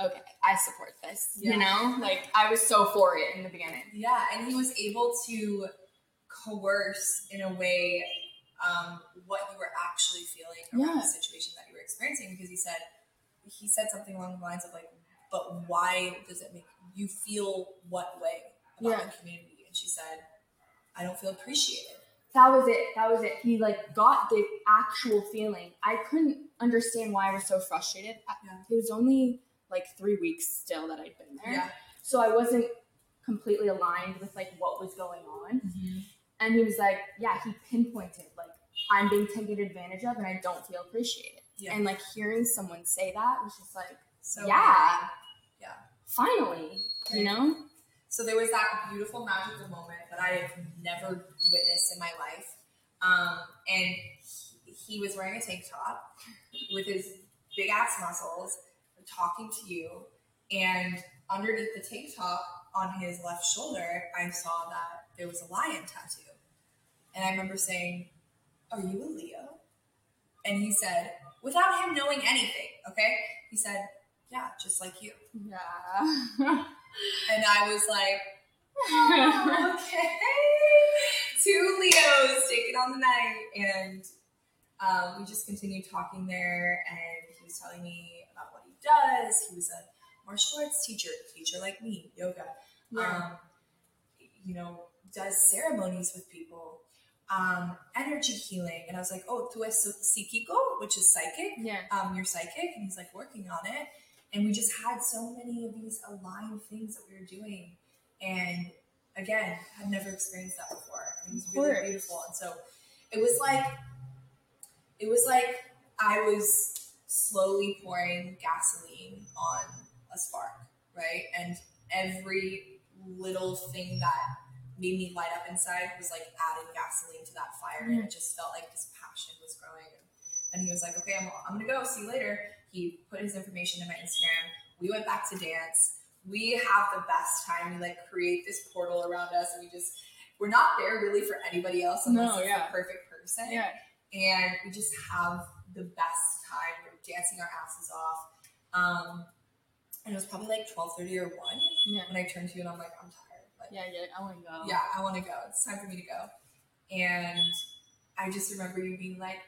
okay, I support this. Yeah. You know, like I was so for it in the beginning. Yeah, and he was able to coerce in a way um, what you were actually feeling around Yeah. the situation that you were experiencing because he said he said something along the lines of like, but why does it make you feel what way about Yeah. the community? And she said, I don't feel appreciated. That was it. That was it. He like got the actual feeling. I couldn't understand why I was so frustrated. Yeah. It was only like three weeks still that I'd been there, Yeah. so I wasn't completely aligned with like what was going on. Mm-hmm. And he was like, yeah, he pinpointed like I'm being taken advantage of and I don't feel appreciated. Yeah. And like hearing someone say that was just like, So yeah, Yeah. finally, you know? So there was that beautiful magical moment that I have never witnessed in my life. Um, and he, he was wearing a tank top with his big ass muscles, talking to you, and underneath the tank top on his left shoulder, I saw that there was a lion tattoo. And I remember saying, Are you a Leo? And he said, without him knowing anything, okay? He said, Yeah, just like you. Yeah. And I was like, oh, okay. Two Leos taking on the night. And um, we just continued talking there. And he was telling me about what he does. He was a martial arts teacher, teacher like me, yoga. Yeah. Um, you know, does ceremonies with people, um, energy healing. And I was like, oh, tu es psíquico, which is psychic. yeah. Um, you're psychic. And he's like working on it. And we just had so many of these aligned things that we were doing. And again, had never experienced that before. It was really beautiful. And so it was like, it was like I was slowly pouring gasoline on a spark, right? And every little thing that made me light up inside was like adding gasoline to that fire. And it just felt like this passion was growing. And he was like, okay, I'm, I'm gonna go. See you later. He put his information in my Instagram. We went back to dance. We have the best time. We like create this portal around us, and we just we're not there really for anybody else unless No, it's yeah. the perfect person. Yeah. And we just have the best time. We're dancing our asses off. Um, and it was probably like twelve thirty or one Yeah. when I turned to you, and I'm like, I'm tired. Like, Yeah, yeah, I want to go. yeah, I want to go. It's time for me to go. And I just remember you being like,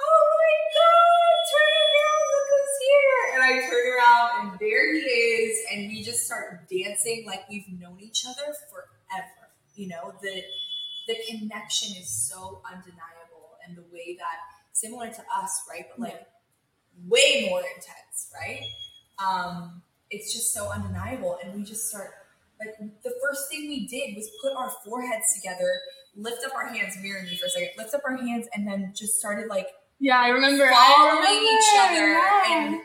oh my God, turn around, look who's here. And I turn around and there he is. And we just start dancing like we've known each other forever. You know, the, the connection is so undeniable. And the way that, similar to us, right? But like way more intense, right? Um, it's just so undeniable. And we just start like the first thing we did was put our foreheads together, lift up our hands, mirror me for a second, lift up our hands, and then just started like Yeah, I remember. following I remember. each other. Yeah. And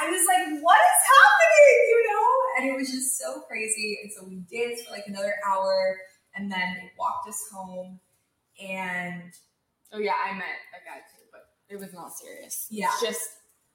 I was like, what is happening? You know? And it was just so crazy. And so we danced for like another hour, and then they walked us home. And Oh yeah, I met a guy too, but it was not serious. Yeah. It's just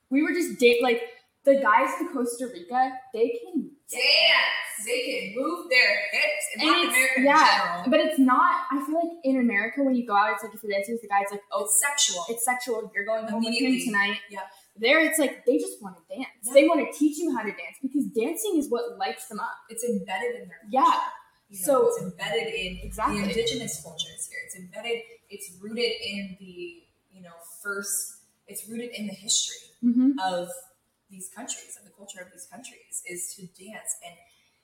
we were just date like the guys in Costa Rica. They can dance. They can move their hips in And Latin America yeah, but it's not. I feel like in America when you go out, it's like if you're dancing with the guy, it's like oh, It's sexual. it's sexual. You're going home with him tonight. Yeah. There, it's like they just want to dance. Yeah. They want to teach you how to dance because dancing is what lights them up. It's embedded in their culture. Yeah. You know, So- it's embedded in Exactly. the indigenous cultures here. It's embedded. It's rooted in the you know first. It's rooted in the history Mm-hmm. of these countries, and the culture of these countries, is to dance and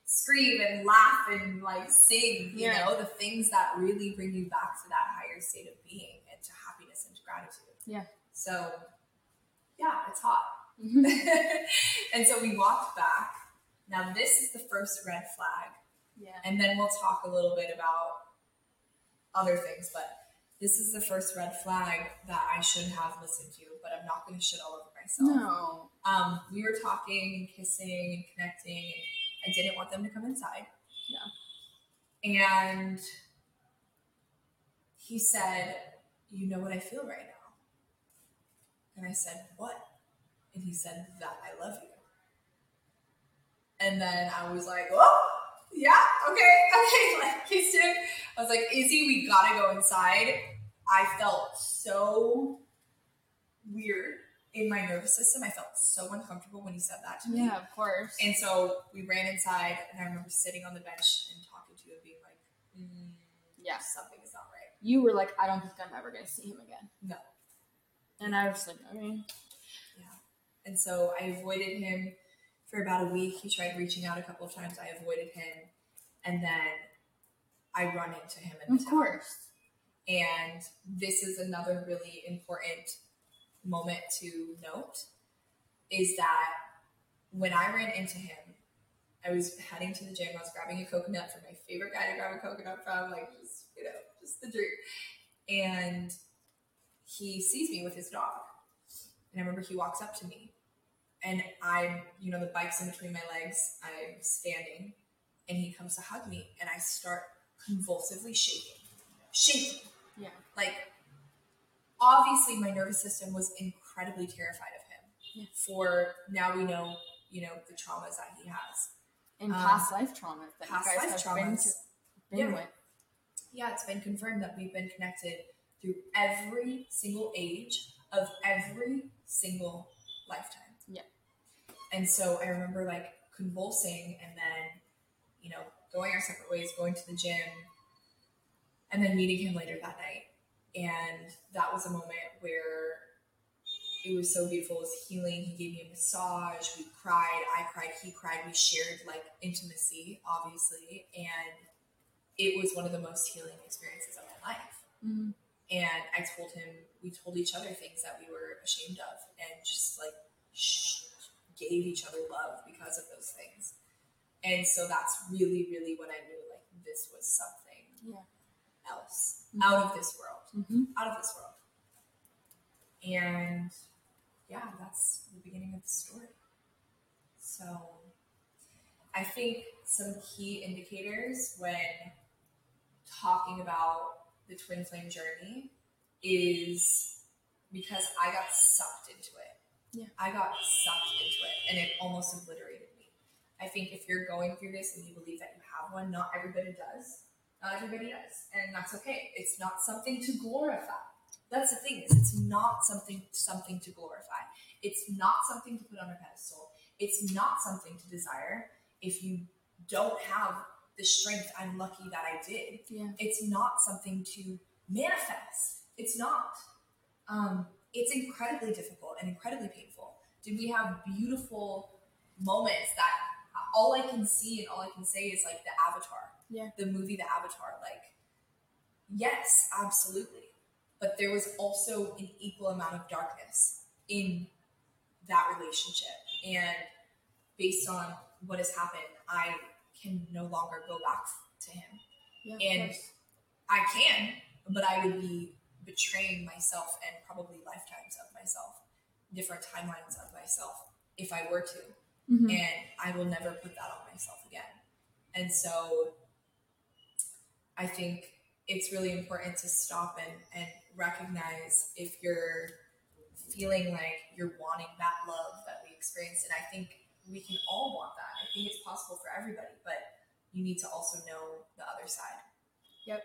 scream and laugh and like sing. You Yeah. know, the things that really bring you back to that higher state of being and to happiness and to gratitude. Yeah. So, yeah, it's hot. Mm-hmm. and so we walked back. Now, this is the first red flag. Yeah. And then we'll talk a little bit about other things. But this is the first red flag that I should have listened to, but I'm not going to shit all over myself. No. Um, we were talking and kissing and connecting, and I didn't want them to come inside. Yeah. And he said, You know what I feel right now? And I said, What? And he said, That I love you. And then I was like, Oh, yeah, okay, okay. Like, kissed him. I was like, Izzy, we gotta go inside. I felt so weird in my nervous system. I felt so uncomfortable when he said that to me. Yeah, of course. And so we ran inside, and I remember sitting on the bench and talking to you and being like, mm, yeah. something is not right. You were like, I don't think I'm ever gonna see him again. No. And I was like, okay. Yeah. And so I avoided him for about a week. He tried reaching out a couple of times. I avoided him. And then I run into him in the Of town. course. And this is another really important moment to note is that when I ran into him, I was heading to the gym. I was grabbing a coconut from my favorite guy to grab a coconut from, like just, you know, just the dream. And he sees me with his dog. And I remember he walks up to me and I'm, you know, the bike's in between my legs. I'm standing and he comes to hug me, and I start convulsively shaking, shaking. Yeah. Like, obviously, my nervous system was incredibly terrified of him. Yeah. For now, we know, you know, the traumas that he has. And Um, past life traumas that past you guys life have been, to, traumas. been Yeah. with. yeah, it's been confirmed that we've been connected through every single age of every single lifetime. Yeah. And so I remember like convulsing and then, you know, going our separate ways, going to the gym, and then meeting him later that night. And that was a moment where it was so beautiful. It was healing. He gave me a massage. We cried. I cried. He cried. We shared like intimacy, obviously. And it was one of the most healing experiences of my life. Mhm. And I told him, we told each other things that we were ashamed of and just like gave each other love because of those things. And so that's really, really when I knew like this was something Yeah. else Mhm. out of this world, Mm-hmm. out of this world. And yeah, that's the beginning of the story. So I think some key indicators when talking about the twin flame journey is because I got sucked into it. Yeah. I got sucked into it and it almost obliterated me. I think if you're going through this and you believe that you have one, not everybody does. Not everybody does. And that's okay. It's not something to glorify. That's the thing is it's not something something to glorify. It's not something to put on a pedestal. It's not something to desire. If you don't have the strength, I'm lucky that I did. Yeah. It's not something to manifest. It's not. Um, it's incredibly difficult and incredibly painful. Did we have beautiful moments that all I can see and all I can say is like the Avatar, Yeah. the movie The Avatar. Like, yes, absolutely, but there was also an equal amount of darkness in that relationship, and based on what has happened, I can no longer go back to him. Yeah. And- I can, but I would be betraying myself and probably lifetimes of myself, different timelines of myself if I were to. Mhm. And I will never put that on myself again. And so I think it's really important to stop and, and recognize if you're feeling like you're wanting that love that we experienced. And I think we can all want that. I think it's possible for everybody, but you need to also know the other side. Yep.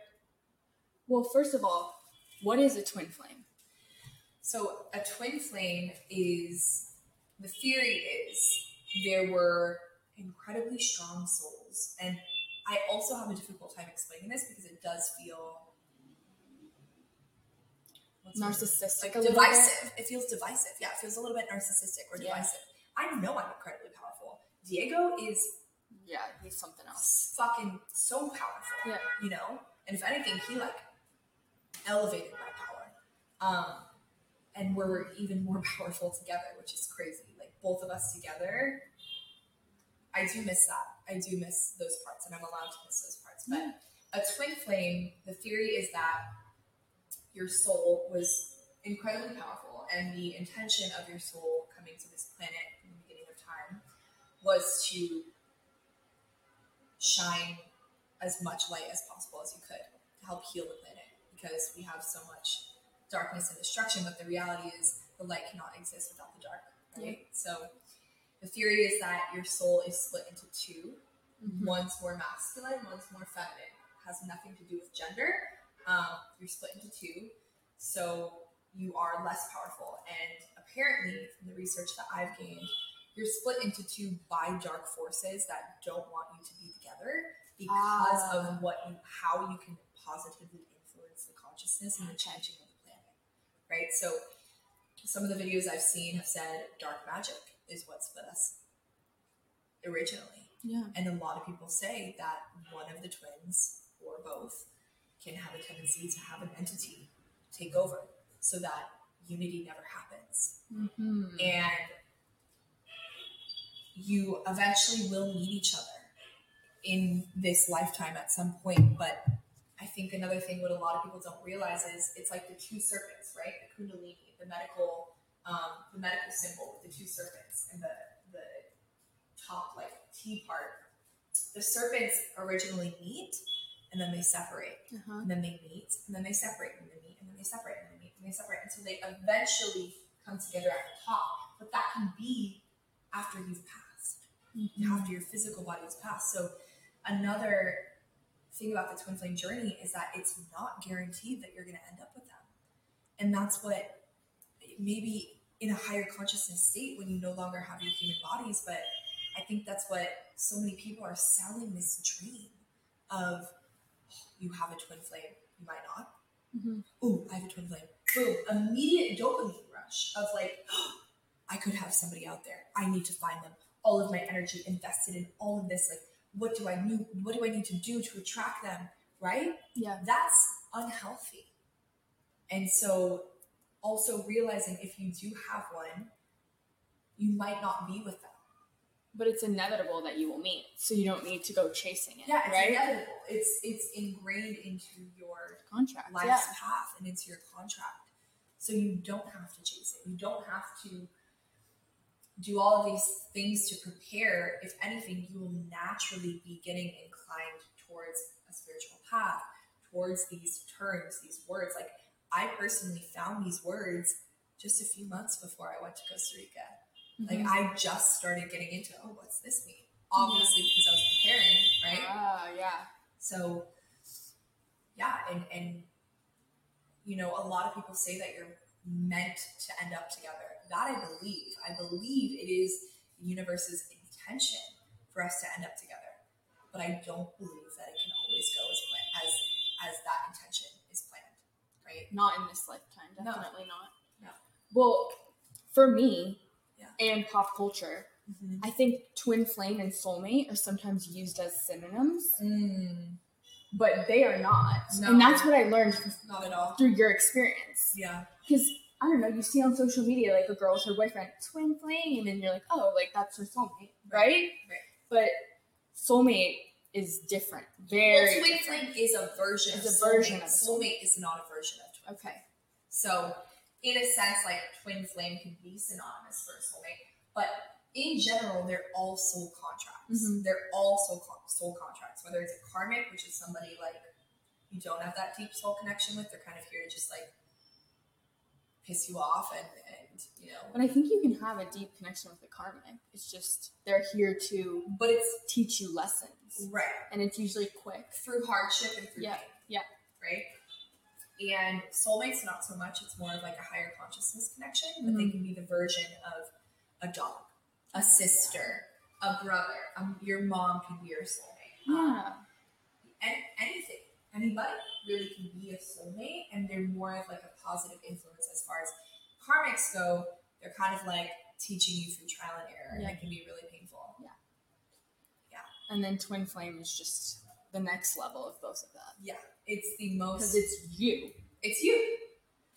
Well, first of all, what is a twin flame? So a twin flame is the theory is there were incredibly strong souls, and I also have a difficult time explaining this because it does feel? Narcissistic. like divisive. It feels divisive. Yeah, it feels a little bit narcissistic or Yeah. divisive. I know I'm incredibly powerful. Diego is. Yeah, he's something else. fucking so powerful. Yeah. You know? And if anything, he like elevated my power. Um and we're even more powerful together, which is crazy. Like both of us together. I do miss that. I do miss those parts, and I'm allowed to miss those parts. But a twin flame, the theory is that your soul was incredibly powerful, and the intention of your soul coming to this planet in the beginning of time was to shine as much light as possible as you could to help heal the planet because we have so much darkness and destruction. But the reality is, the light cannot exist without the dark, right? So, the theory is that your soul is split into 2 Mhm. One's more masculine, one's more feminine. Has nothing to do with gender. Um, you're split into two, so you are less powerful. And apparently, from the research that I've gained, you're split into two by dark forces that don't want you to be together because Ah. of what you, how you can positively influence the consciousness and the changing of the planet, right? So, some of the videos I've seen have said dark magic is what split us originally. Yeah. And a lot of people say that one of the twins or both can have a tendency to have an entity take over so that unity never happens. Mm-hmm. And you eventually will meet each other in this lifetime at some point. But I think another thing what a lot of people don't realize is it's like the two serpents, right? The kundalini, the medical, um, the medical symbol with the two serpents and the the top like T part the serpents originally meet and then they separate. Uh-huh. And then they meet and then they separate and they meet and then they separate and they meet and they separate until they eventually come together at the top. But that can be after you've passed, after your physical body has passed. So another thing about the twin flame journey is that it's not guaranteed that you're going to end up with them. And that's what maybe in a higher consciousness state when you no longer have your human bodies, but I think that's what so many people are selling this dream of oh, you have a twin flame, you might not. Mhm. Ooh, I have a twin flame. Boom, immediate dopamine rush of like, I could have somebody out there. I need to find them. All of my energy invested in all of this. Like, what do I need? What do I need to do to attract them? Right? Yeah. That's unhealthy. And so, also realizing if you do have one, you might not be with them. But it's inevitable that you will meet, so you don't need to go chasing it. Yeah, it's right. inevitable. It's it's ingrained into your Contract. life's Yeah. path and into your contract. So you don't have to chase it. You don't have to do all of these things to prepare. If anything, you will naturally be getting inclined towards a spiritual path, towards these terms, these words. Like I personally found these words just a few months before I went to Costa Rica. Like Mhm. I just started getting into, oh, what's this mean? Obviously because I was preparing, right? Ah, yeah. So, yeah, and and you know, a lot of people say that you're meant to end up together. That I believe. I believe it is the universe's intention for us to end up together. But I don't believe that it can always go as planned, as as that intention right? Not in this lifetime. No. Definitely not. No. Well, for me Yeah. and pop culture, I think twin flame and soulmate are sometimes used as synonyms, Mm, but they are not. No. And that's what I learned not at all. through your experience. Yeah. Because I don't know, you see on social media like a girl with her boyfriend, twin flame, and you're like, oh, like that's her soulmate, right? Right. But soulmate is different. Very well, twin different. flame is a version. Of a version soulmate. of a soulmate. soulmate is not a version of Okay. So, in a sense, like twin flame can be synonymous for a soulmate, but in general, they're all soul contracts. Mhm. They're all soul soul contracts. Whether it's a karmic, which is somebody like you don't have that deep soul connection with, they're kind of here to just like piss you off and and you know. But I think you can have a deep connection with the karmic. It's just they're here to But it's teach you lessons, right and it's usually quick. through hardship and through Yeah, pain. yeah. Right. And soulmates, not so much. It's more of like a higher consciousness connection, but they Mhm. can be the version of a dog, a sister, a brother. Um, your mom can be your soulmate. Um, and anything, anybody really can be a soulmate, and they're more of like a positive influence as far as karmics go. They're kind of like teaching you through trial and error, Yeah. and it can be really painful. Yeah. Yeah. And then twin flame is just the next level of both of that. Yeah, it's the most. Because it's you. it's you.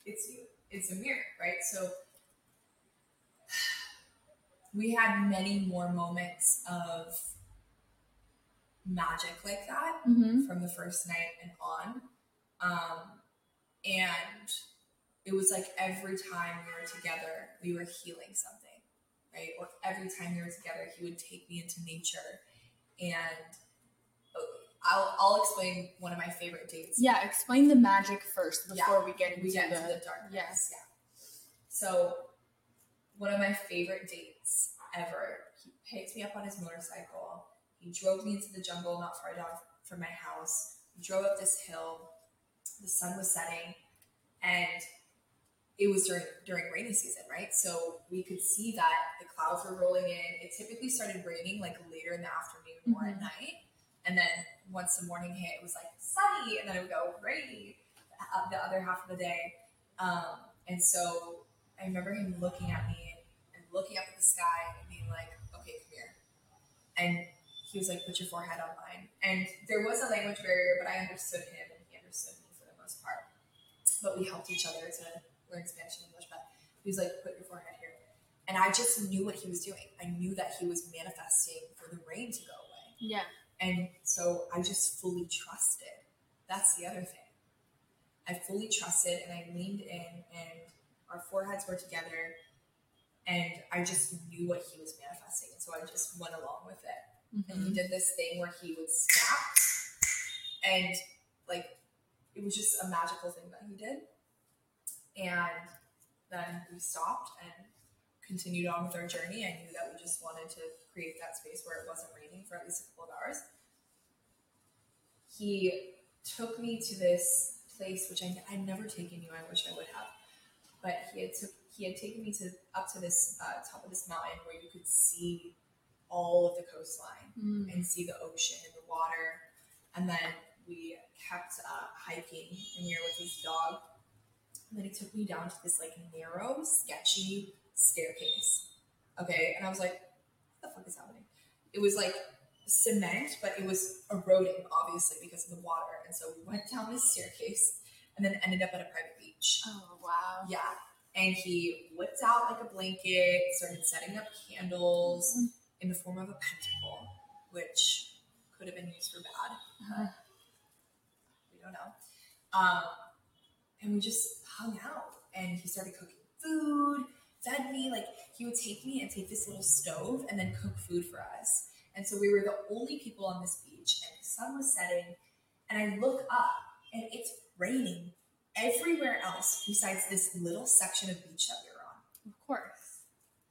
It's you. It's a mirror, right? So we had many more moments of magic like that Mm-hmm. from the first night and on. Um, and it was like every time we were together, we were healing something, right? Or every time we were together, he would take me into nature. And I'll, I'll explain one of my favorite dates Yeah, explain the magic first Yeah, before we get into we get the, the darkness. yes. Yeah. So, one of my favorite dates ever. He picked me up on his motorcycle. He drove me into the jungle, not far down from my house. We drove up this hill. The sun was setting, and it was during during rainy season, right? So we could see that the clouds were rolling in. It typically started raining like later in the afternoon or at mm-hmm. night, and then once the morning hit, it was like sunny, and then it would go rainy uh, the other half of the day. Um, and so I remember him looking at me and looking up at the sky and being like, "Okay, come here." And he was like, "Put your forehead on mine." And there was a language barrier, but I understood him and he understood me for the most part. But we helped each other to learn Spanish and English. But he was like, "Put your forehead here," and I just knew what he was doing. I knew that he was manifesting for the rain to go away. Yeah. And so I just fully trusted. That's the other thing. I fully trusted and I leaned in and our foreheads were together and I just knew what he was manifesting. And so I just went along with it. and he mm-hmm. did this thing where he would snap, and like it was just a magical thing that he did. And then we stopped and continued on with our journey. I knew that we just wanted to create that space where it wasn't raining for at least a couple of hours. He took me to this place, which I, I'd never taken you. I wish I would have, but he had took he had taken me to up to this uh, top of this mountain where you could see all of the coastline Mm. and see the ocean and the water. And then we kept uh, hiking, and we were with his dog. And then he took me down to this like narrow, sketchy staircase. Okay, and I was like, "What the fuck is happening?" It was like cement, but it was eroding, obviously because of the water. And so we went down this staircase, and then ended up at a private beach. Oh wow. Yeah. And he whipped out like a blanket, started setting up candles in the form of a pentacle, which could have been used for bad. Uh-huh. We don't know. Um, and we just hung out. And he started cooking food, fed me. Like he would take me and take this little stove and then cook food for us. And so we were the only people on this beach, and the sun was setting. And I look up, and it's raining everywhere else besides this little section of beach that we were on. Of course.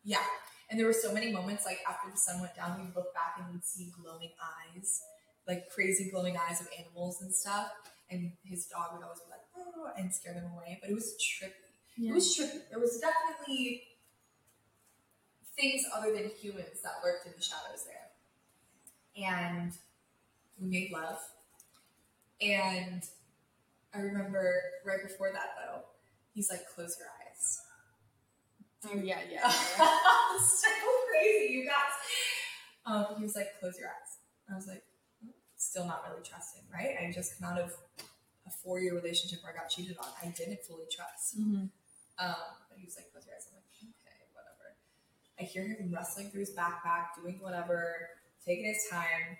Yeah. And there were so many moments like after the sun went down, we'd look back and we'd see glowing eyes, like crazy glowing eyes of animals and stuff. And his dog would always be like, oh, and scare them away. But it was trippy. Yeah. It was trippy. There was definitely things other than humans that lurked in the shadows there. And we made love. And I remember right before that though, he's like, close your eyes. Oh yeah, yeah. yeah. so crazy, you guys. Um, he was like, close your eyes. I was like, "Hmm, still not really trusting, right? I just come out of a four year relationship where I got cheated on. I didn't fully trust. Mhm. Um, but he was like, close your eyes. I'm like, okay, whatever. I hear him rustling through his backpack, doing whatever, taking his time.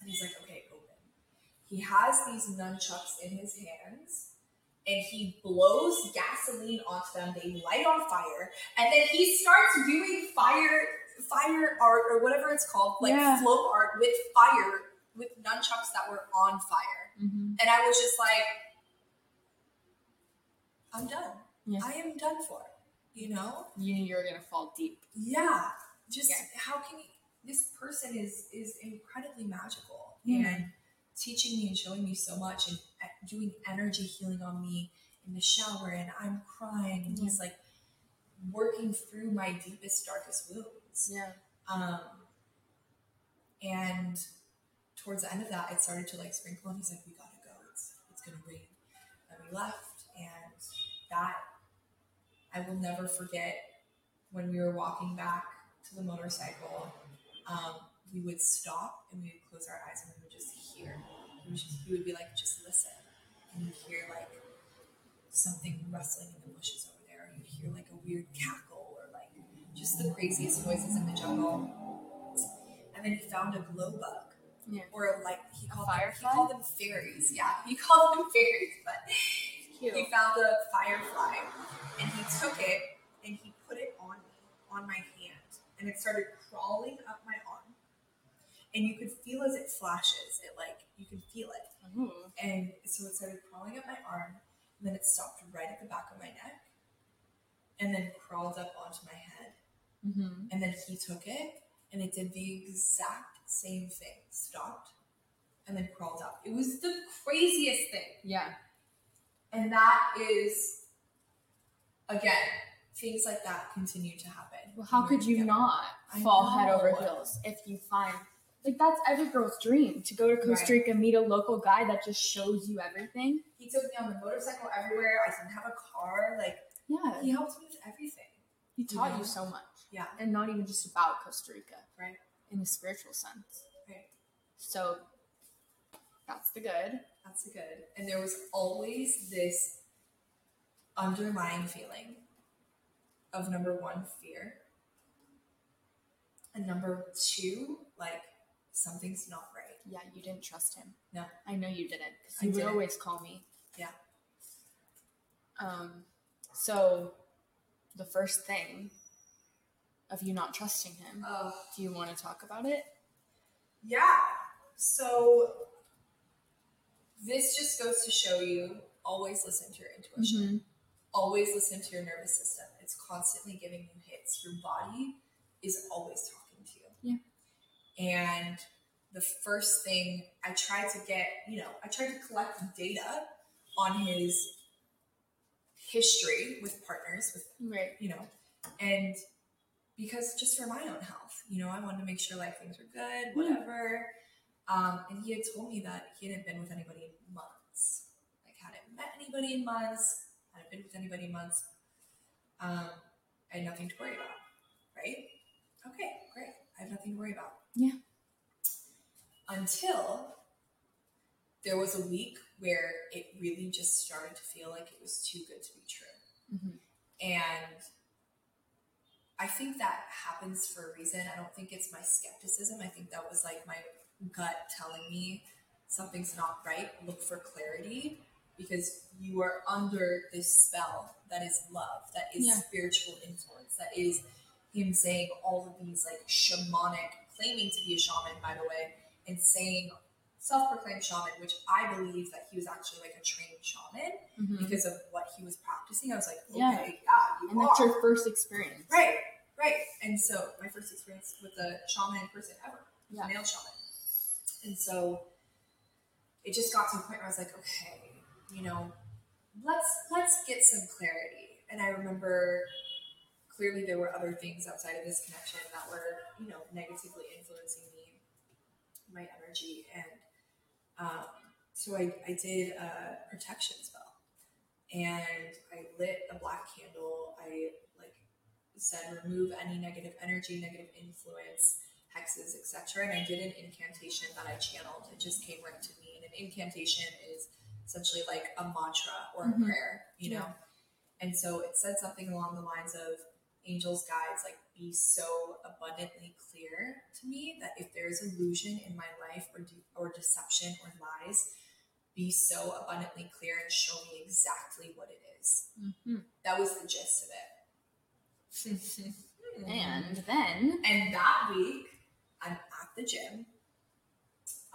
And he's like, okay, open. He has these nunchucks in his hands and he blows gasoline onto them. They light on fire. And then he starts doing fire fire art or whatever it's called, like Yeah. flow art with fire, with nunchucks that were on fire. Mhm. And I was just like, I'm done. Yeah. I am done for. You know? You knew you were gonna fall deep. Yeah. Just Yeah. how can you, this person is is incredibly magical Yeah. and teaching me and showing me so much and doing energy healing on me in the shower and I'm crying and he's like working through my deepest darkest wounds. Yeah. Um, and towards the end of that, it started to like sprinkle, and he's like, "We gotta go. It's it's gonna rain." And we left, and that I will never forget when we were walking back to the motorcycle. Um, we would stop and we would close our eyes and we would just hear. We would, just, we would be like, "Just listen," and you'd hear like something rustling in the bushes over there. You'd hear like a weird cackle or like just the craziest noises in the jungle. And then he found a glow bug. Yeah. Or like he called them, he called them fairies. Yeah, he called them fairies, but Cute. he found a firefly and he took it and he put it on me, on my hand, and it started crawling up my arm. And you could feel as it flashes, it like you can feel it. Ooh. And so it started crawling up my arm, and then it stopped right at the back of my neck, and then crawled up onto my head. Mm-hmm. And then he took it, and it did the exact same thing. Stopped, and then crawled up. It was the craziest thing. Yeah. And that is, again, things like that continue to happen. Well, how could you Yeah. not fall head over heels if you find like that's every girl's dream to go to Costa Right. Rica, meet a local guy that just shows you everything. He took me on the motorcycle everywhere. I didn't have a car. Like, Yeah, he helped me with everything. he taught know? you so much, Yeah. and not even just about Costa Rica, Right. in a spiritual sense. Right. So that's the good. That's good. And there was always this underlying feeling of number one, fear. And number two, like something's not right. Yeah, you didn't trust him. No. I know you didn't because would didn't. always call me. Yeah. Um. So, the first thing of you not trusting him. Oh, Do you want to talk about it? Yeah. So this just goes to show you always listen to your intuition. Mm-hmm. Always listen to your nervous system. It's constantly giving you hits. Your body is always talking to you. Yeah. And the first thing I tried to get, you know, I tried to collect data on his history with partners, with Right. you know, and because just for my own health, you know, I wanted to make sure like things were good, whatever. Um, and he had told me that he hadn't been with anybody in months, like hadn't met anybody in months, hadn't been with anybody in months. Um, I had nothing to worry about, right? Okay, great. I have nothing to worry about. Yeah. Until there was a week where it really just started to feel like it was too good to be true. Mhm. And I think that happens for a reason. I don't think it's my skepticism. I think that was like my gut telling me something's not right. Look for clarity because you are under this spell that is love, that is Yeah. spiritual influence, that is him saying all of these like shamanic, claiming to be a shaman, by the way, and saying self-proclaimed shaman, which I believe that he was actually like a trained shaman Mhm. because of what he was practicing. I was like, okay, Yeah. yeah, you And are. that's your first experience. Right, right. And so my first experience with a shaman in person ever, Yeah. a male shaman. And so it just got to a point where I was like, okay, you know, let's let's get some clarity. And I remember clearly there were other things outside of this connection that were, you know, negatively influencing me, my energy, and um, so I, I did a protection spell, and I lit a black candle. I like said remove any negative energy, negative influence, hexes, etc. And I did an incantation that I channeled. It just came right to me. And an incantation is essentially like a mantra or a Mhm. prayer, you know. And so it said something along the lines of angels, guides, like be so abundantly clear to me that if there's illusion in my life or de- or deception or lies, be so abundantly clear and show me exactly what it is. Mhm. That was the gist of it. And then, And that week, I'm at the gym,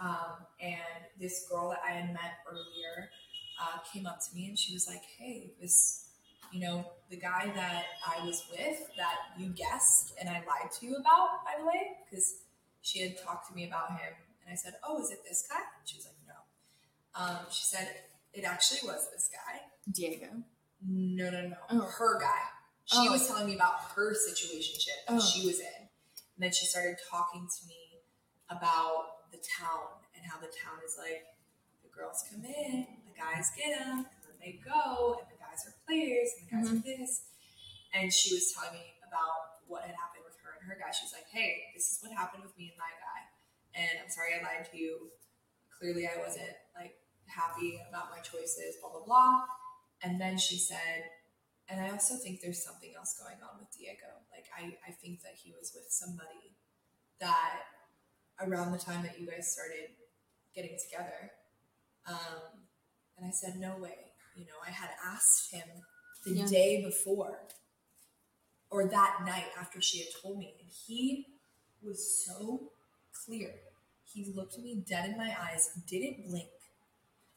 um, and this girl that I had met earlier uh, came up to me and she was like, "Hey, this, you know, the guy that I was with that you guessed and I lied to you about, by the way, because she had talked to me about him, and I said, "Oh, is it this guy?" And She was like, "No." Um, she said, "It actually was this guy." Diego. No, no, no. Oh. Her guy. She Oh. was telling me about her situationship that Oh. she was in. And then she started talking to me about the town and how the town is like the girls come in, the guys get them, and then they go, and the guys are players, and the guys are mm-hmm. this. And she was telling me about what had happened with her and her guy. She was like, hey, this is what happened with me and my guy. And I'm sorry I lied to you. Clearly, I wasn't like happy about my choices, blah, blah, blah. And then she said, and I also think there's something else going on with Diego. Like, I, I think that he was with somebody that around the time that you guys started getting together. Um, and I said, no way. You know, I had asked him the Yeah. day before or that night after she had told me. And he was so clear. He looked me dead in my eyes, didn't blink.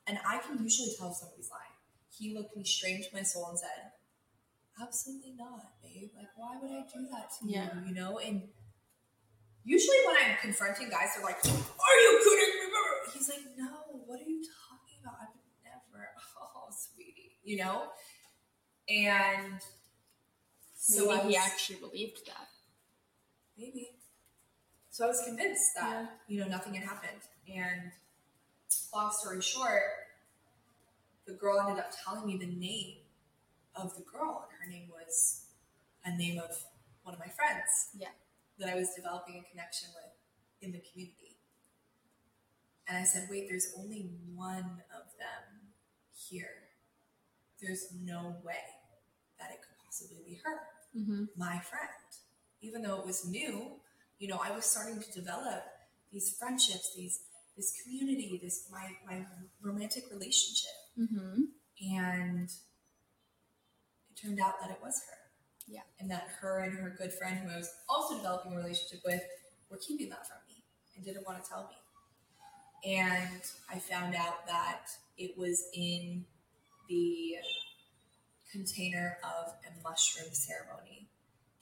And I can usually tell if somebody's lying. He looked me straight into my soul and said, Absolutely not, babe. Like, why would I do that to Yeah. you? You know? And usually when I'm confronting guys, they're like, Are you kidding me? He's like, No, what are you talking about? I would never. Oh, sweetie. You know? And so Maybe I he was- actually believed that. Maybe. So I was convinced that, Yeah. you know, nothing had happened. And long story short, the girl ended up telling me the name of the girl, and her name was a name of one of my friends. Yeah. That I was developing a connection with in the community. And I said, wait, there's only one of them here. There's no way that it could possibly be her Mm-hmm. my friend. Even though it was new, you know, I was starting to develop these friendships, these this community, this my my romantic relationship. Mm-hmm. And turned out that it was her. Yeah. And that her and her good friend who I was also developing a relationship with were keeping that from me. and didn't want to tell me. And I found out that it was in the container of a mushroom ceremony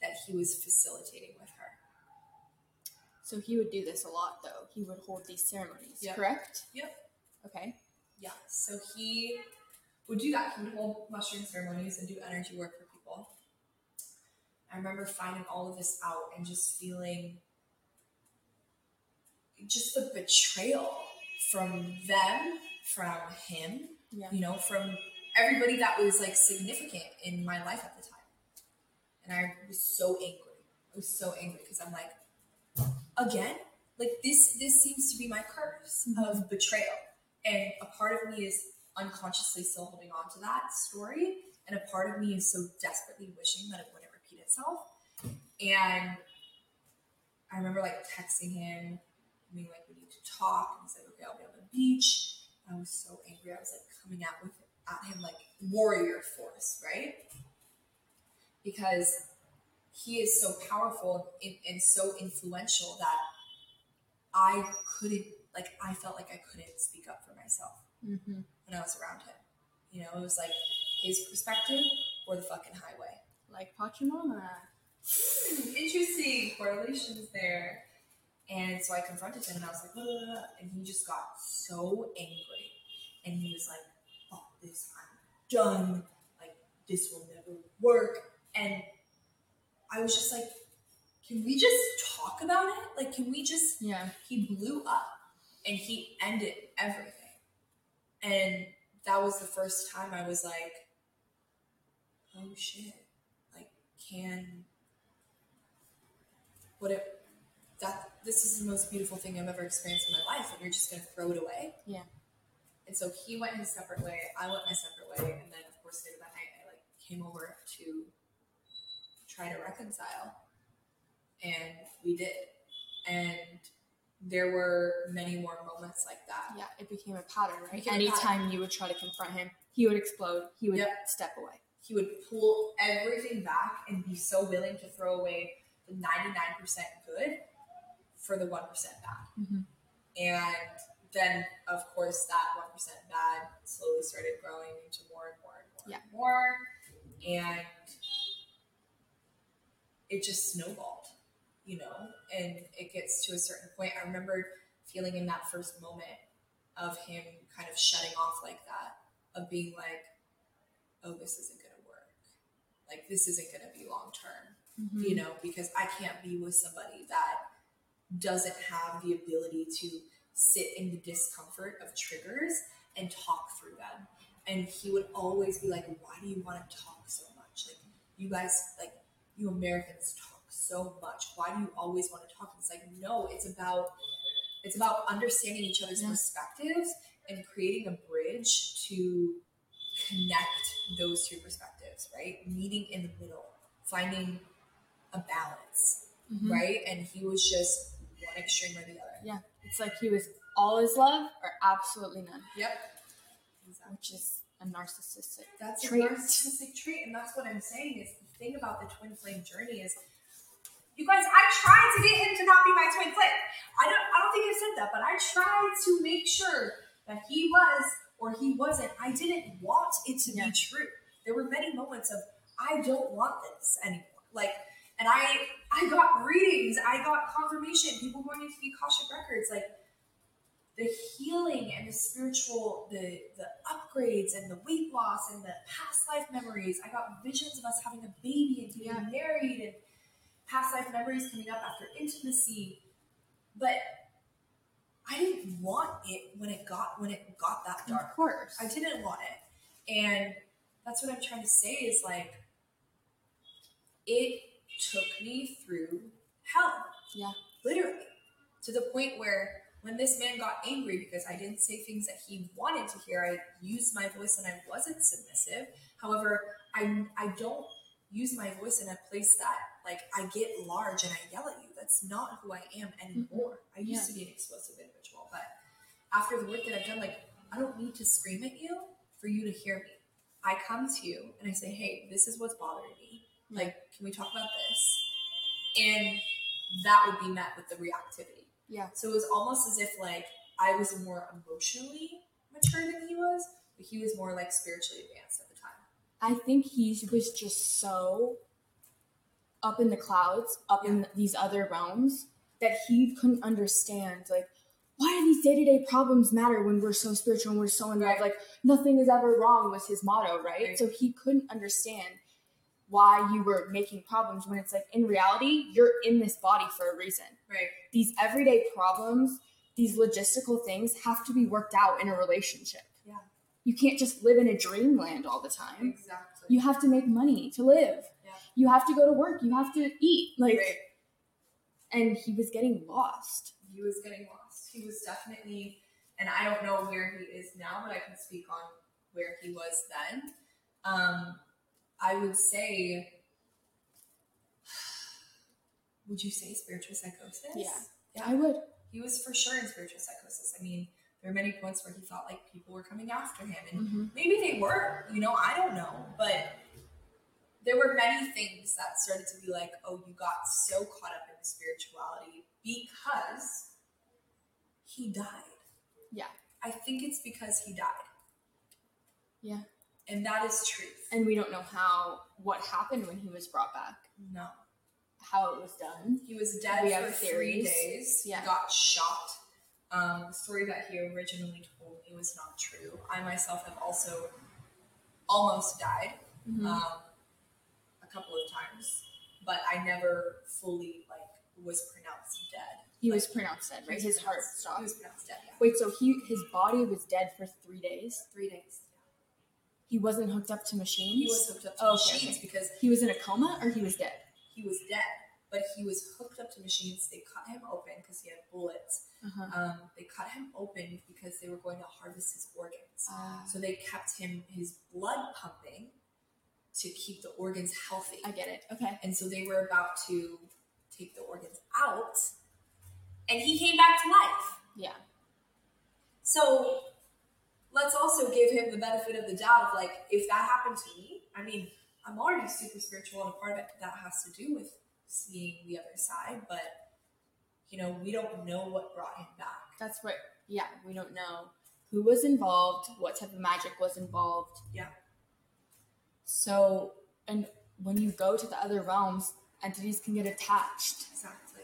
that he was facilitating with her. So he would do this a lot, though. He would hold these ceremonies, Yep. correct? Yep. Okay. Yeah. So he would do that. He would hold mushroom ceremonies and do energy work for people. I remember finding all of this out and just feeling just the betrayal from them, from him, Yeah. you know, from everybody that was like significant in my life at the time. And I was so angry. I was so angry because I'm like, again, like this this seems to be my curse mm-hmm. of betrayal. And a part of me is unconsciously still holding on to that story. And a part of me is so desperately wishing that it wouldn't repeat itself. And I remember like texting him, being like, we need to talk. And he's like, okay, I'll be on the beach. I was so angry. I was like coming out with at him like warrior force, right? Because he is so powerful and, and so influential that I couldn't like I felt like I couldn't speak up for myself Mm-hmm. When I was around him. You know, it was like his perspective or the fucking highway. Like Pachamama. Hmm, interesting correlations there. And so I confronted him and I was like, and he just got so angry. And he was like, fuck this, I'm done. Like, this will never work. And I was just like, can we just talk about it? Like, can we just Yeah. he blew up and he ended everything. And that was the first time I was like, oh shit. Like, can what if that this is the most beautiful thing I've ever experienced in my life and you're just gonna throw it away? Yeah. And so he went his separate way, I went my separate way, and then of course later that night I like came over to try to reconcile. And we did. And there were many more moments like that. Yeah, it became a pattern, right? became Anytime you would try to confront him, he would explode. He would Yep. step away. He would pull everything back and be so willing to throw away the 99% good for the 1% bad. Mhm. And then, of course, that 1% bad slowly started growing into more and more and more Yeah. and more. And it just snowballed, you know? And it gets to a certain point. I remember feeling in that first moment of him kind of shutting off like that, of being like, oh, this isn't going to work. Like, this isn't going to be long term mm-hmm. you know, because I can't be with somebody that doesn't have the ability to sit in the discomfort of triggers and talk through them. And he would always be like, Why do you want to talk so much? Like, you guys, like, you Americans talk so much. Why do you always want to talk? It's like, no, it's about it's about understanding each other's Yeah. perspectives and creating a bridge to connect those two perspectives, right? Meeting in the middle, finding a balance, Mhm. right? And he was just one extreme or the other. Yeah, it's like he was all his love or absolutely none, Yep. Exactly. which is a narcissistic. That's Trait. a narcissistic trait, and that's what I'm saying is the thing about the twin flame journey is you guys, I tried to get him to not be my twin flame. I don't I don't think I said that, but I tried to make sure that he was or he wasn't. I didn't want it to Yeah. be true. There were many moments of I don't want this anymore. Like and I I got readings, I got confirmation, people going into the Akashic records, like the healing and the spiritual, the the upgrades and the weight loss and the past life memories. I got visions of us having a baby and getting Yeah. married and past life memories coming up after intimacy. But I didn't want it when it got when it got that dark. Of course. I didn't want it. And that's what I'm trying to say is like it took me through hell. Yeah. Literally. To the point where when this man got angry because I didn't say things that he wanted to hear, I used my voice and I wasn't submissive. However, I I don't use my voice in a place that like I get large and I yell at you. That's not who I am anymore. Mm-hmm. I used Yeah. to be an explosive individual, but after the work that I've done, like I don't need to scream at you for you to hear me. I come to you and I say, "Hey, this is what's bothering me. Like, can we talk about this?" And that would be met with the reactivity. Yeah. So it was almost as if like I was more emotionally mature than he was, but he was more like spiritually advanced at the time. I think he was just so up in the clouds, up in these other realms, that he couldn't understand like why do these day-to-day problems matter when we're so spiritual and we're so in love? Like nothing is ever wrong was his motto, right? Right. So he couldn't understand why you were making problems when it's like in reality, you're in this body for a reason. Right. These everyday problems, these logistical things have to be worked out in a relationship. Yeah. You can't just live in a dreamland all the time Exactly. you have to make money to live. You have to go to work. You have to eat. Like, right. and he was getting lost. He was getting lost. He was definitely, and I don't know where he is now, but I can speak on where he was then. Um, I would say, would you say spiritual psychosis? Yeah. Yeah. I would. he was for sure in spiritual psychosis. I mean, there were many points where he felt like people were coming after him, and Mm-hmm. maybe they were, you know, I don't know, but there were many things that started to be like, oh, you got so caught up in the spirituality because he died. Yeah. I think it's because he died, Yeah. and that is truth. And we don't know how, what happened when he was brought back, No, how it was done. he was dead We for three days. Yeah. He got shot. Um, the story that he originally told me was not true. I myself have also almost died. Mhm. um, couple of times, but I never fully like was pronounced dead. he was pronounced dead, right? His heart stopped. He was pronounced dead. Yeah, Wait, so he his body was dead for three days. three days. He wasn't hooked up to machines. He was hooked up to Oh, machines okay. because He was in a coma, or he was dead. he was dead, but he was hooked up to machines. They cut him open because he had bullets. Uh-huh. Um, they cut him open because they were going to harvest his organs. Ah, So they kept him his blood pumping to keep the organs healthy. I get it. Okay. And so they were about to take the organs out, and he came back to life. Yeah. So let's also give him the benefit of the doubt of like, if that happened to me, I mean, I'm already super spiritual, and a part of it that has to do with seeing the other side, but you know, we don't know what brought him back. That's what. Yeah, we don't know who was involved, what type of magic was involved. Yeah. So, and when you go to the other realms, entities can get attached. Exactly.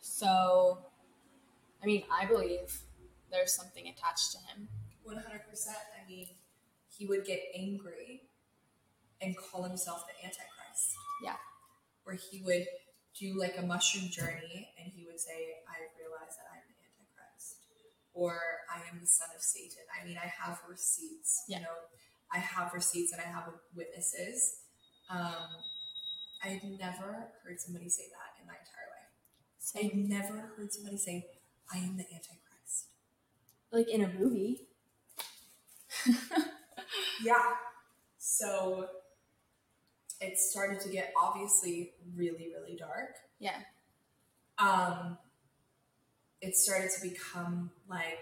So, I mean, I believe there's something attached to him. 100%. I mean, he would get angry and call himself the Antichrist. Yeah. Where he would do like a mushroom journey and he would say, I realize that I'm the Antichrist. Or I am the son of Satan. I mean, I have receipts. Yeah. You know, I have receipts and I have witnesses. Um, I've never heard somebody say that in my entire life. I've never heard somebody say, I am the Antichrist. Like in a movie. Yeah. So it started to get obviously really, really dark. Yeah. Um, it started to become like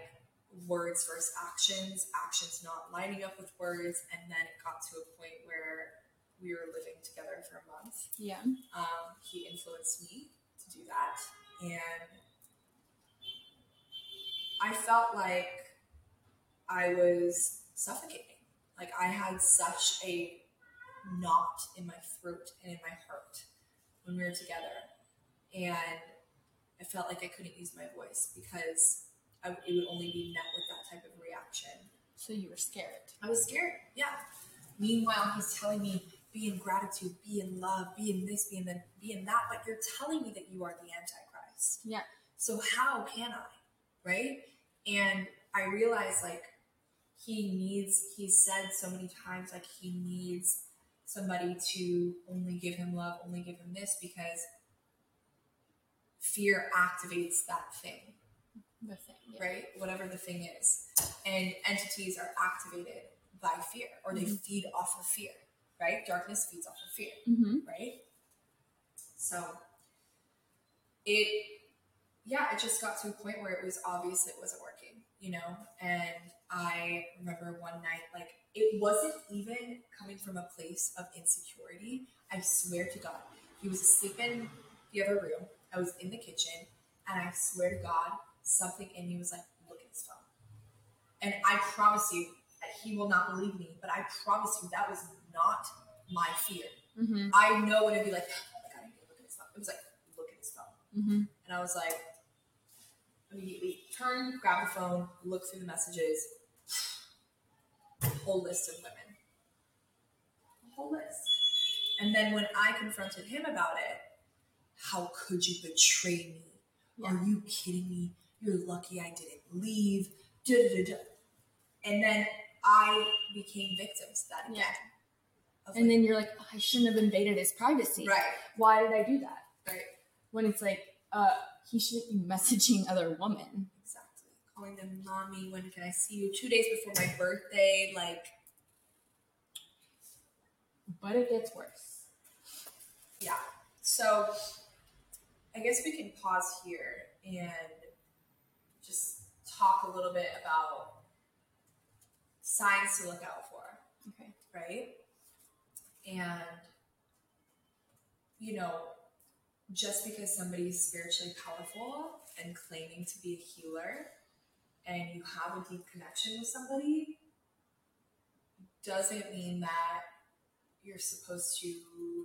words versus actions, actions not lining up with words, and then it got to a point where we were living together for a month. Yeah. Um, he influenced me to do that, and I felt like I was suffocating. Like I had such a knot in my throat and in my heart when we were together, and I felt like I couldn't use my voice because I, it would only be met with that type of reaction. So you were scared. I was scared. Yeah. Meanwhile, he's telling me, be in gratitude, be in love, be in this, be in that, be in that. But you're telling me that you are the Antichrist. Yeah. So how can I? Right? And I realized like he needs, he's said so many times, like he needs somebody to only give him love, only give him this because fear activates that thing The thing. Yeah. right? Whatever the thing is. And entities are activated by fear or they Mhm. feed off of fear, right? Darkness feeds off of fear, Mm-hmm. right? So it, yeah, it just got to a point where it was obvious it wasn't working, you know? And I remember one night, like, it wasn't even coming from a place of insecurity. I swear to God. He was asleep in the other room. I was in the kitchen And I swear to God, something in me was like, look at his phone. And I promise you, that he will not believe me, but I promise you that was not my fear. Mm-hmm. I know it'd be like, oh my God, I need to look at his phone. It was like, look at his phone. Mm-hmm. And I was like, immediately turn, grab the phone, look through the messages. Whole list of women. A whole list. And then when I confronted him about it, how could you betray me? Are you kidding me? You're lucky I didn't leave. And then I became victim to that again. Yeah. And like, then you're like, oh, I shouldn't have invaded his privacy. right, Why did I do that? right, When it's like, uh, he shouldn't be messaging other women. exactly. Calling them mommy. When can I see you? Two days before my birthday. Like, But it gets worse. yeah. So I guess we can pause here and talk a little bit about signs to look out for. Okay. right? And, you know, just because somebody is spiritually powerful and claiming to be a healer and you have a deep connection with somebody doesn't mean that you're supposed to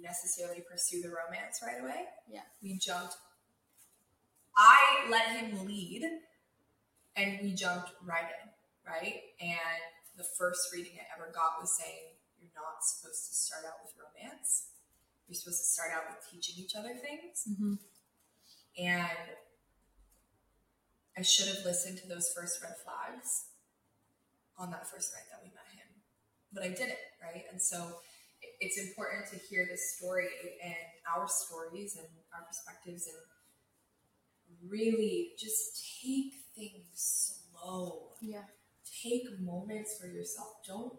necessarily pursue the romance right away. Yeah. We jumped. I let him lead and we jumped right in, right? And the first reading I ever got was saying you're not supposed to start out with romance. You're supposed to start out with teaching each other things. Mm-hmm. And I should have listened to those first red flags on that first night that we met him. But I didn't, right? And so it's important to hear this story and our stories and our perspectives and really just take things slow Yeah. take moments for yourself. Don't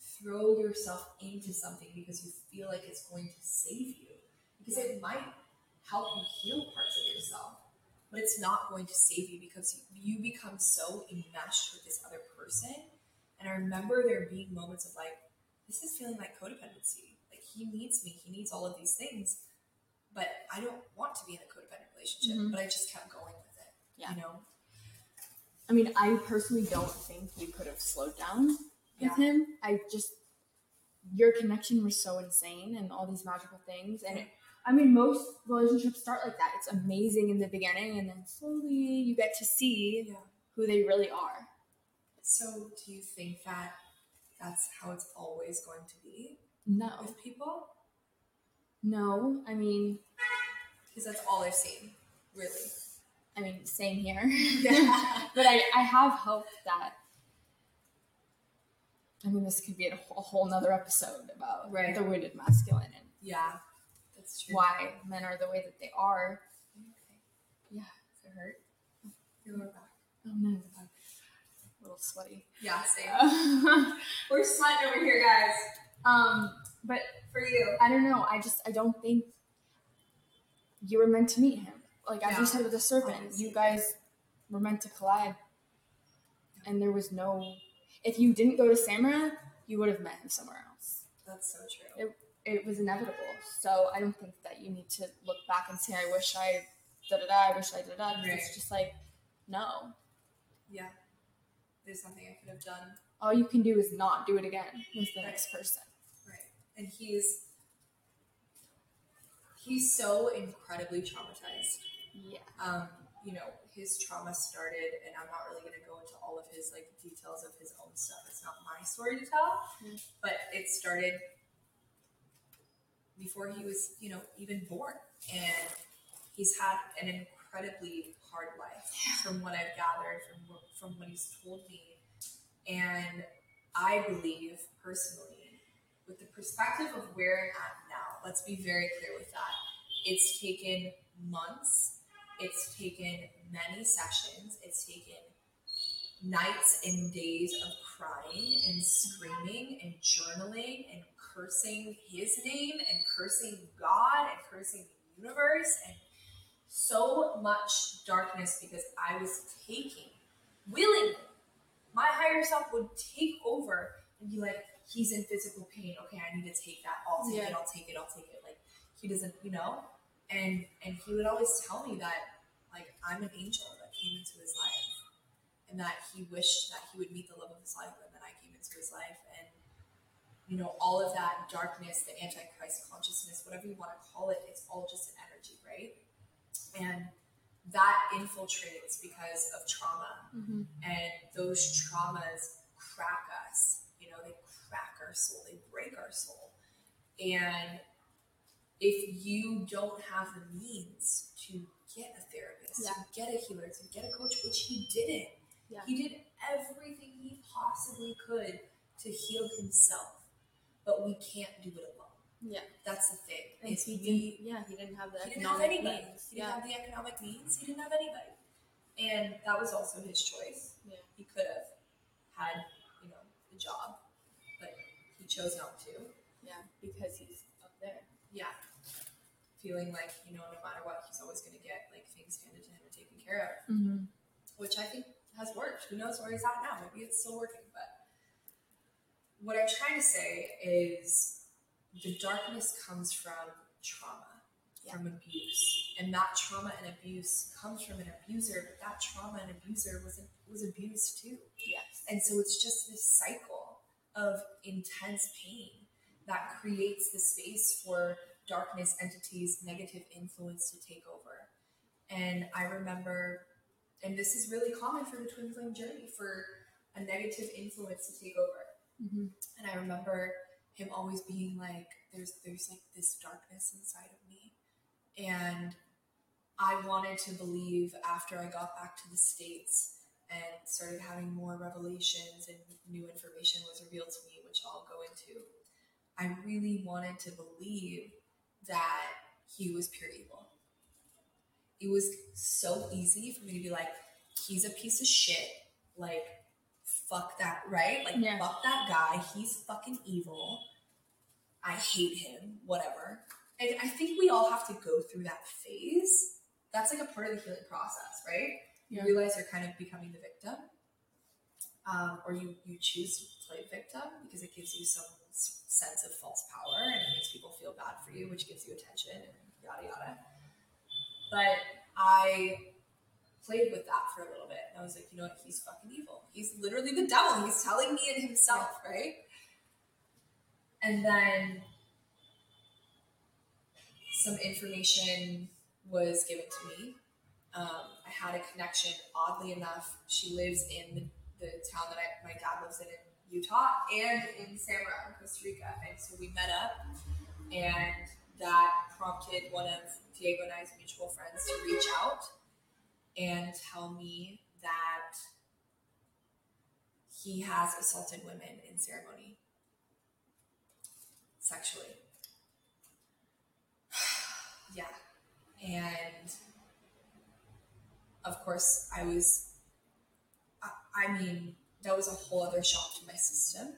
throw yourself into something because you feel like it's going to save you. Because it might help you heal parts of yourself, but it's not going to save you because you become so enmeshed with this other person. And I remember there being moments of like, this is feeling like codependency. Like he needs me, he needs all of these things, but I don't want to be in a codependent relationship. Mhm. But I just kept going with it. Yeah. You know? I mean, I personally don't think you could have slowed down with Yeah. him. I just your connection was so insane and all these magical things. And it, I mean, most relationships start like that. It's amazing in the beginning, and then slowly you get to see Yeah. who they really are. So, do you think that that's how it's always going to be No, with people? no. I mean, Because that's all I've seen, really. I mean, same here. Yeah. but I, I have hope that. I mean, this could be a whole, a whole nother episode about Right. the wounded masculine and yeah, that's true. why men are the way that they are. Okay. Yeah. Does it hurt? Your lower back. Oh no, a little sweaty. Yeah, same. We're sweating over here, guys. Um, but For you. I don't know. I just I don't think you were meant to meet him. Like as Yeah. you said with the serpent, Obviously. you guys were meant to collide, and there was no. If you didn't go to Samara, you would have met him somewhere else. That's so true. It, it was inevitable. So I don't think that you need to look back and say, "I wish I da da da." I wish I da da. Right. It's just like, no. Yeah. There's nothing I could have done. All you can do is not do it again with the next person. Right. And he's he's so incredibly traumatized. Yeah. um, you know, his trauma started, and I'm not really going to go into all of his like details of his own stuff. It's not my story to tell, Mm. but it started before he was, you know, even born, and he's had an incredibly hard life, from what I've gathered, from from what he's told me, and I believe personally, with the perspective of where I'm at now, let's be very clear with that. It's taken months it's taken many sessions. It's taken nights and days of crying and screaming and journaling and cursing his name and cursing God and cursing the universe and so much darkness because I was taking willingly. My higher self would take over and be like, he's in physical pain. Okay, I need to take that. I'll take it. I'll take it. I'll take it. Like he doesn't, you know and and he would always tell me that like I'm an angel that came into his life, and that he wished that he would meet the love of his life, and that I came into his life, and you know all of that darkness, the antichrist consciousness, whatever you want to call it, it's all just an energy, right? And that infiltrates because of trauma, Mm-hmm. and those traumas crack us. You know, they crack our soul, they break our soul, and if you don't have the means to get a therapist, Yeah. to get a healer, to get a coach, which he didn't. Yeah. He did everything he possibly could to heal himself, but we can't do it alone. Yeah. That's the thing. And he we-. Yeah, he didn't have the he didn't have anybody. means. He didn't Yeah. have the economic means. He didn't have anybody, and that was also his choice. Yeah. He could have had, you know, the job, but he chose not to. Yeah, because he's up there. Yeah, feeling like you know, no matter what, he's always going to get like things handed to him and taken care of, Mm-hmm. which I think has worked. Who knows where he's at now? Maybe it's still working, but what I'm trying to say is the darkness comes from trauma, from abuse, and that trauma and abuse comes from an abuser. But that trauma and abuser was was abused too, Yes. and so it's just this cycle of intense pain that creates the space for darkness entities, negative influence to take over. And I remember, and this is really common for the twin flame journey, for a negative influence to take over. Mm-hmm. And I remember him always being like, "There's, there's like this darkness inside of me," and I wanted to believe after I got back to the states and started having more revelations and new information was revealed to me, which I'll go into. I really wanted to believe that he was pure evil. It was so easy for me to be like, he's a piece of shit. Like, fuck that, right? Like, Yeah. fuck that guy. He's fucking evil. I hate him, whatever. And I think we all have to go through that phase. That's like a part of the healing process, right? You Yeah. realize you're kind of becoming the victim. Um, or you, you choose to play victim because it gives you some sense of false power and it makes people feel bad for you, which gives you attention and yada yada. But I played with that for a little bit. And I was like, you know what? He's fucking evil. He's literally the devil. He's telling me it himself, right? And then some information was given to me. Um, I had a connection, oddly enough. She lives in the, the town that I, my dad lives in in Utah and in Samara, Costa Rica. And so we met up, and that prompted one of Diego and I's mutual friends to reach out and tell me that he has assaulted women in ceremony sexually. yeah. And of course, I was, I, I mean, that was a whole other shock to my system.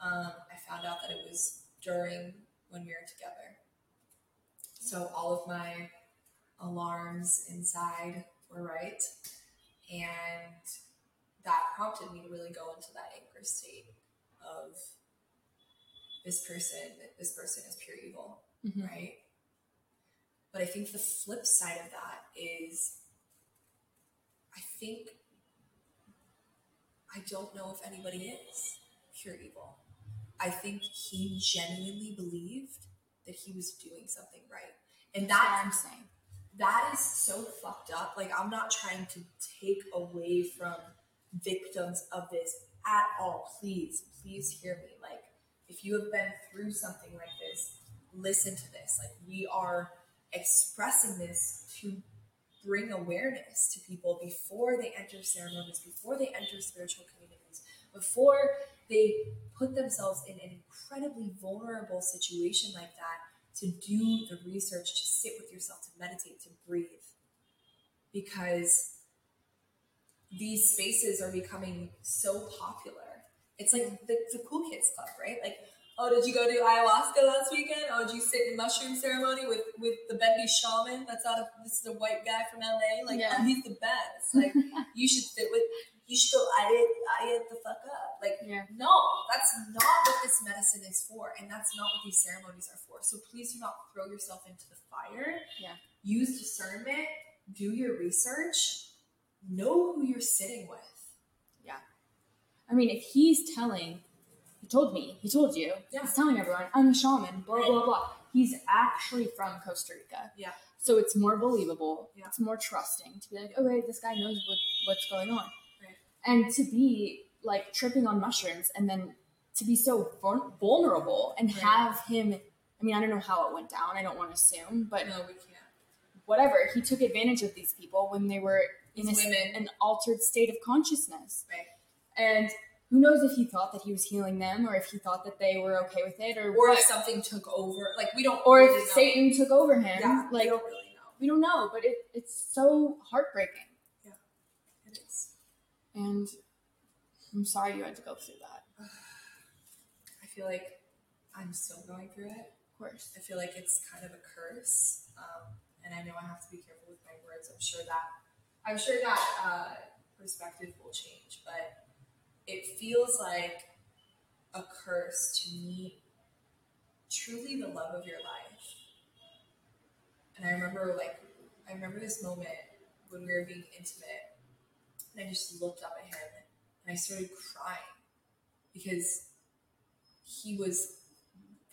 Um, I found out that it was during when we were together. So all of my alarms inside were right. And that prompted me to really go into that anchor state of this person, this person is pure evil, Mhm. right? But I think the flip side of that is I think I don't know if anybody is pure evil. I think he genuinely believed that he was doing something right. And That's what that I'm saying. that is so fucked up. Like I'm not trying to take away from victims of this at all. Please, please hear me. Like if you have been through something like this, listen to this. Like we are expressing this to bring awareness to people before they enter ceremonies, before they enter spiritual communities, before they put themselves in an incredibly vulnerable situation like that to do the research, to sit with yourself, to meditate, to breathe. Because these spaces are becoming so popular. It's like the, the cool kids club, right? Like, oh, did you go do ayahuasca last weekend? Oh, did you sit in mushroom ceremony with with the bendy shaman? That's out of this is a white guy from LA. Like, Yeah. oh, he's the best. Like, you should sit with. You should go ayat the fuck up. Like, Yeah. no, that's not what this medicine is for, and that's not what these ceremonies are for. So please do not throw yourself into the fire. Yeah. Use discernment do your research, know who you're sitting with. Yeah. I mean, if he's telling, he told me, he told you, Yeah. he's telling everyone, I'm a shaman, blah, Right. blah, blah. He's actually from Costa Rica. Yeah. So it's more believable. Yeah. It's more trusting to be like, okay, this guy knows what, what's going on. Right. And to be like tripping on mushrooms and then to be so vulnerable and Right. have him, I mean, I don't know how it went down. I don't want to assume, but No, we can't. whatever. He took advantage of these people when they were in a, an altered state of consciousness. Right. And who knows if he thought that he was healing them or if he thought that they were okay with it or Or what. if something took over, like we don't. or really if know. Satan took over him. yeah, like we don't really know. we don't know, but it, it's so heartbreaking. Yeah. It is. And I'm sorry you had to go through that. I feel like I'm still going through it. Of course. I feel like it's kind of a curse, um, and I know I have to be careful with my words. I'm sure that I'm sure that uh, perspective will change, but it feels like a curse to meet truly the love of your life. And I remember, like, I remember this moment when we were being intimate, and I just looked up at him and I started crying because he was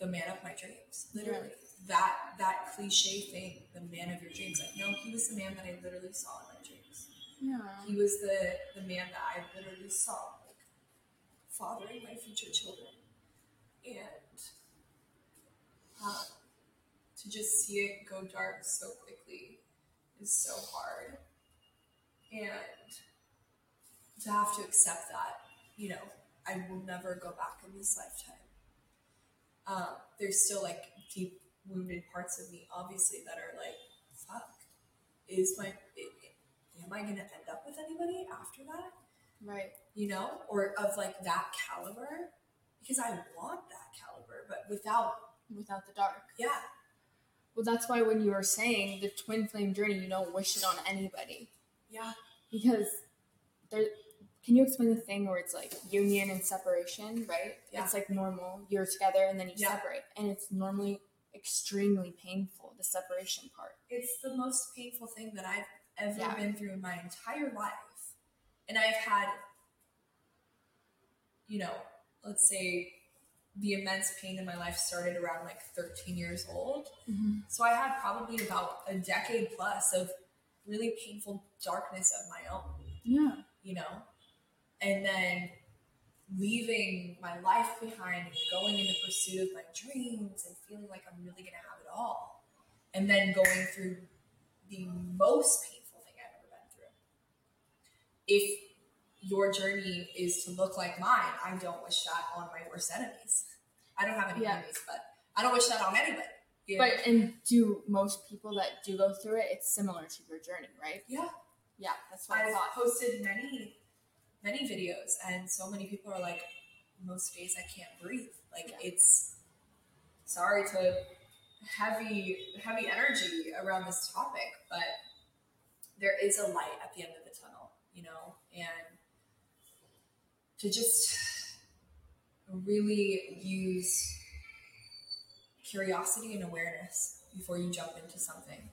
the man of my dreams. Literally. That that cliche thing, the man of your dreams. Like, no, he was the man that I literally saw in my dreams. Yeah. He was the the man that I literally saw, fathering my future children. And um, to just see it go dark so quickly is so hard. And to have to accept that, you know, I will never go back in this lifetime. Um, there's still like deep wounded parts of me, obviously, that are like, fuck, is my, it, am I going to end up with anybody after that? Right. You know, or of like that caliber? Because I want that caliber, but without, Without the dark. yeah, Well, that's why when you were saying the twin flame journey, you don't wish it on anybody. yeah, because there can you explain the thing where it's like union and separation right Yeah. it's like normal you're together and then you Yeah. separate and it's normally extremely painful the separation part it's the most painful thing that I've ever Yeah. been through in my entire life. And I've had, you know, let's say the immense pain in my life started around like 13 years old. Mm-hmm. So I had probably about a decade plus of really painful darkness of my own, yeah you know? And then leaving my life behind and going in the pursuit of my dreams and feeling like I'm really going to have it all. And then going through the most painful thing I've ever been through. If your journey is to look like mine, I don't wish that on my worst enemies. I don't have any Yeah. enemies, but I don't wish that on anybody. you know? but and do most people that do go through it it's similar to your journey right yeah, yeah that's what i I've thought posted many, many videos, and so many people are like, most days I can't breathe. Like Yeah. it's sorry to heavy, heavy energy around this topic, but there is a light at the end of the tunnel, you know, and to just really use curiosity and awareness before you jump into something.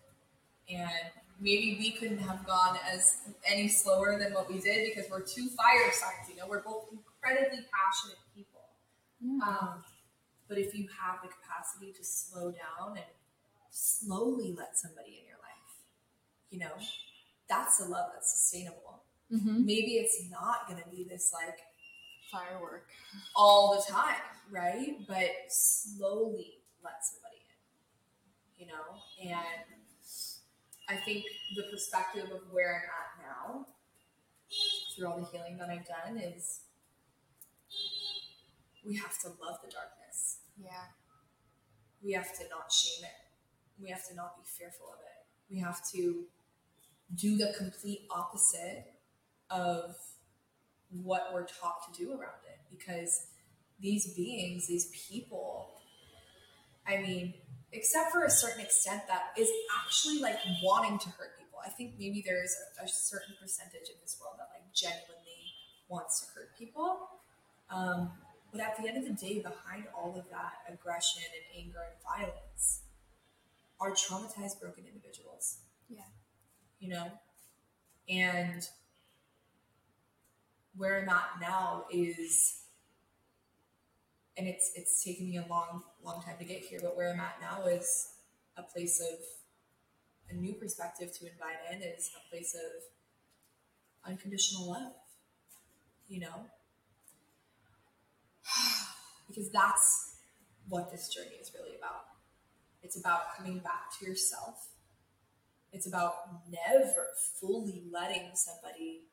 And maybe we couldn't have gone as any slower than what we did because we're two fire signs, you know, we're both incredibly passionate people. yeah. Um, but if you have the capacity to slow down and slowly let somebody in your life, you know, that's a love that's sustainable. Mm-hmm. Maybe it's not going to be this like firework all the time, right? But slowly let somebody in, you know? And I think the perspective of where I'm at now, through all the healing that I've done, is we have to love the darkness. yeah We have to not shame it. We have to not be fearful of it. We have to do the complete opposite of what we're taught to do around it because these beings, these people, I mean, except for a certain extent that is actually like wanting to hurt people. I think maybe there's a, a certain percentage in this world that like genuinely wants to hurt people. Um, but at the end of the day, behind all of that aggression and anger and violence are traumatized, broken individuals. Yeah. you know? And where I'm at now is and it's it's taken me a long, long time to get here, but where I'm at now is a place of a new perspective to invite in is a place of unconditional love. You know? because that's what this journey is really about. It's about coming back to yourself. It's about never fully letting somebody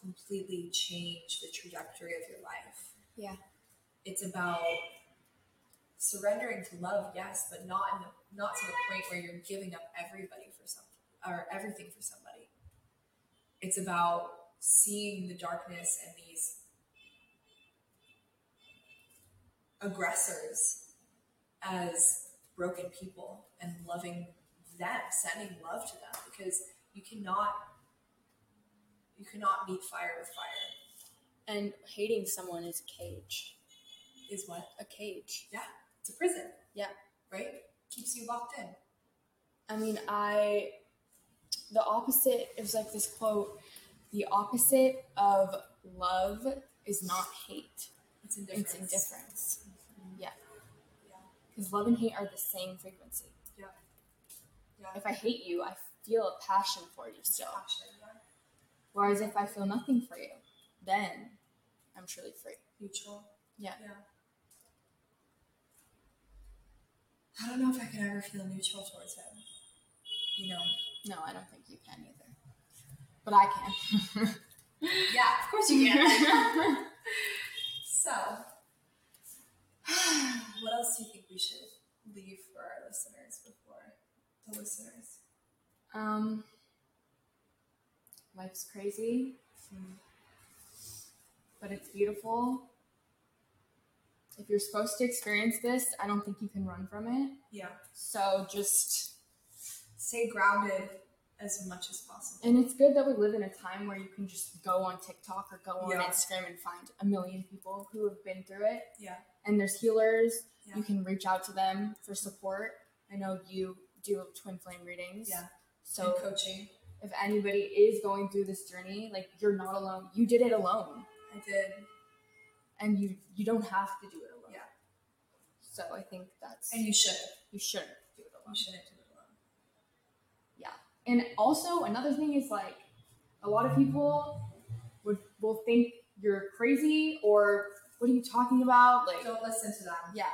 completely change the trajectory of your life. Yeah. It's about surrendering to love, yes, but not in the, not to the point where you're giving up everybody for something or everything for somebody. It's about seeing the darkness and these aggressors as broken people and loving them, sending love to them because you cannot you cannot meet fire with fire. And hating someone is a cage. Is what? A cage. Yeah. It's a prison. Yeah. Right? Keeps you locked in. I mean, I the opposite it was like this quote, the opposite of love is not hate. It's indifference. It's indifference. Mm-hmm. Yeah. Yeah. Because love and hate are the same frequency. Yeah. Yeah. If I hate you, I feel a passion for you still. passion, yeah. Whereas if I feel nothing for you, then I'm truly free. Neutral. Yeah. Yeah. I don't know if I could ever feel neutral towards him. You know. No, I don't think you can either. But I can. Yeah, of course you can. so, what else do you think we should leave for our listeners before the listeners? um, life's crazy, but it's beautiful. If you're supposed to experience this, I don't think you can run from it. Yeah. So just, Stay grounded as much as possible. and it's good that we live in a time where you can just go on TikTok or go on Yeah. Instagram and find a million people who have been through it. Yeah. And there's healers. Yeah. You can reach out to them for support. I know you do twin flame readings. Yeah. So and coaching. If anybody is going through this journey, like you're not alone. You did it alone, I did. and you you don't have to do it alone. Yeah. So I think that's And you should. you shouldn't do it alone. You shouldn't do it alone. Yeah. And also another thing is like a lot of people would will think you're crazy or what are you talking about? Like Don't listen to them. yeah,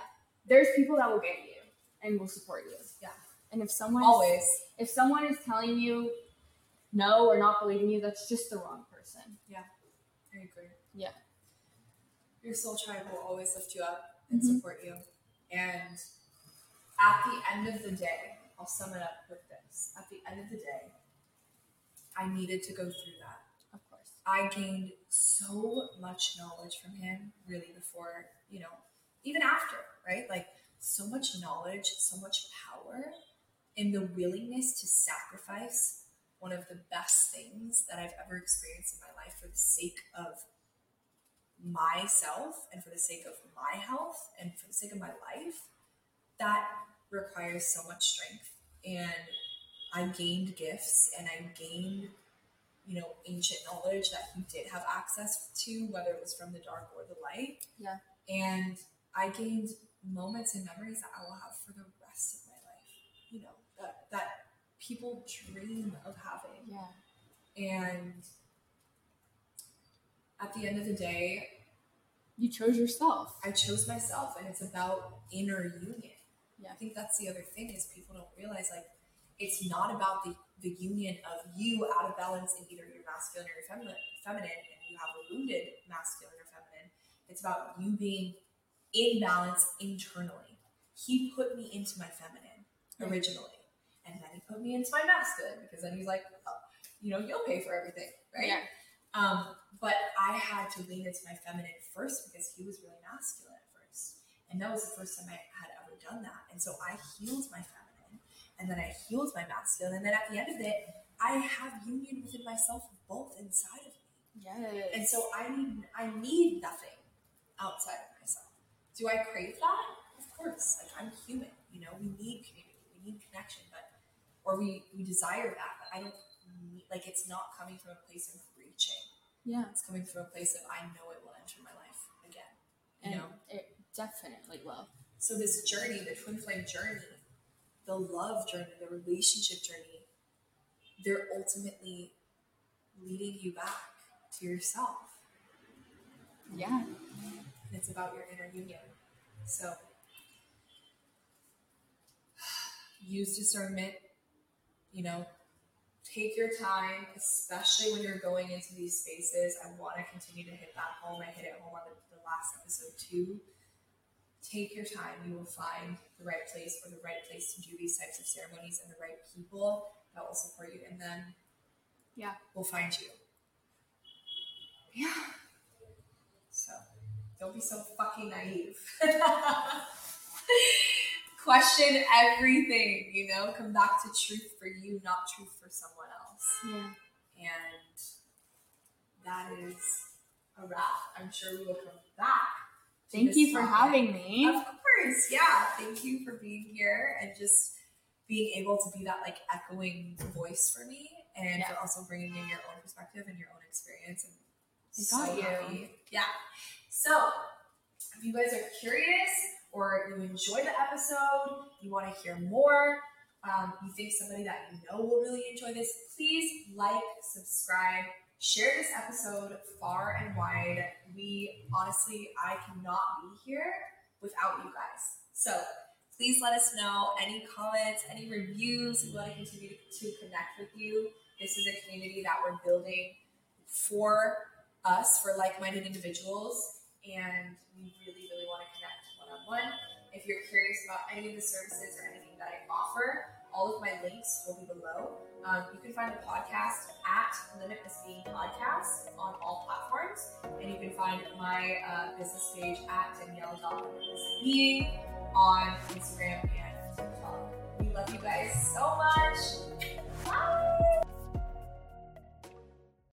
there's people that will get you and will support you. Yeah. And if someone Always. if someone is telling you no or not believing you, that's just the wrong person. Yeah, I agree. Yeah. Your soul tribe will always lift you up and Mhm. support you. And at the end of the day, I'll sum it up with this. At the end of the day, I needed to go through that. Of course. I gained so much knowledge from him really before, you know, even after, right? Like so much knowledge, so much power, and the willingness to sacrifice one of the best things that I've ever experienced in my life for the sake of myself and for the sake of my health and for the sake of my life. That requires so much strength. And I gained gifts and I gained you know, ancient knowledge that he did have access to, whether it was from the dark or the light. Yeah. And I gained moments and memories that I will have for the people dream of having. Yeah. And at the end of the day, You chose yourself. I chose myself and it's about inner union. Yeah. I think that's the other thing is people don't realize like it's not about the, the union of you out of balance in either your masculine or your feminine feminine and you have a wounded masculine or feminine. It's about you being in balance internally. He put me into my feminine originally. And then he put me into my masculine because then he's like, oh, you know, you'll pay for everything, right? Yeah. Um, but I had to lean into my feminine first because he was really masculine at first. And that was the first time I had ever done that. And so I healed my feminine and then I healed my masculine. And then at the end of it, I have union within myself both inside of me. Yes. And so I need I need nothing outside of myself. Do I crave that? Of course. Like I'm human, you know, we need community, we need connection, but or we, we desire that, but I don't need like it's not coming from a place of reaching. Yeah. It's coming from a place of I know it will enter my life again. You And know? it definitely will. So this journey, the twin flame journey, the love journey, the relationship journey, they're ultimately leading you back to yourself. Yeah. It's about your inner union. So use discernment, you know, take your time, especially when you're going into these spaces. I want to continue to hit that home. I hit it home on the, the last episode too. Take your time. You will find the right place or the right place to do these types of ceremonies and the right people that will support you. And then Yeah. we'll find you. Yeah. So don't be so fucking naive. Question everything, you know, come back to truth for you, not truth for someone else. Yeah. And that is a wrap. I'm sure we will come back. Thank you for topic. having me. Of course, yeah. Thank you for being here and just being able to be that like echoing voice for me, and Yeah. for also bringing in your own perspective and your own experience. And so got you. happy. Yeah. So, if you guys are curious or you enjoy the episode, you want to hear more, um, you think somebody that you know will really enjoy this, please like, subscribe, share this episode far and wide. We honestly, I cannot be here without you guys. So, please let us know any comments, any reviews. We want to continue to connect with you. This is a community that we're building for us, for like minded individuals, and we really, really want to connect one on one. If you're curious about any of the services or anything that I offer, all of my links will be below. Um, you can find the podcast at Limitless Being Podcast on all platforms, and you can find my uh, business page at Danielle.limitlessbeing on Instagram and TikTok. We love you guys so much.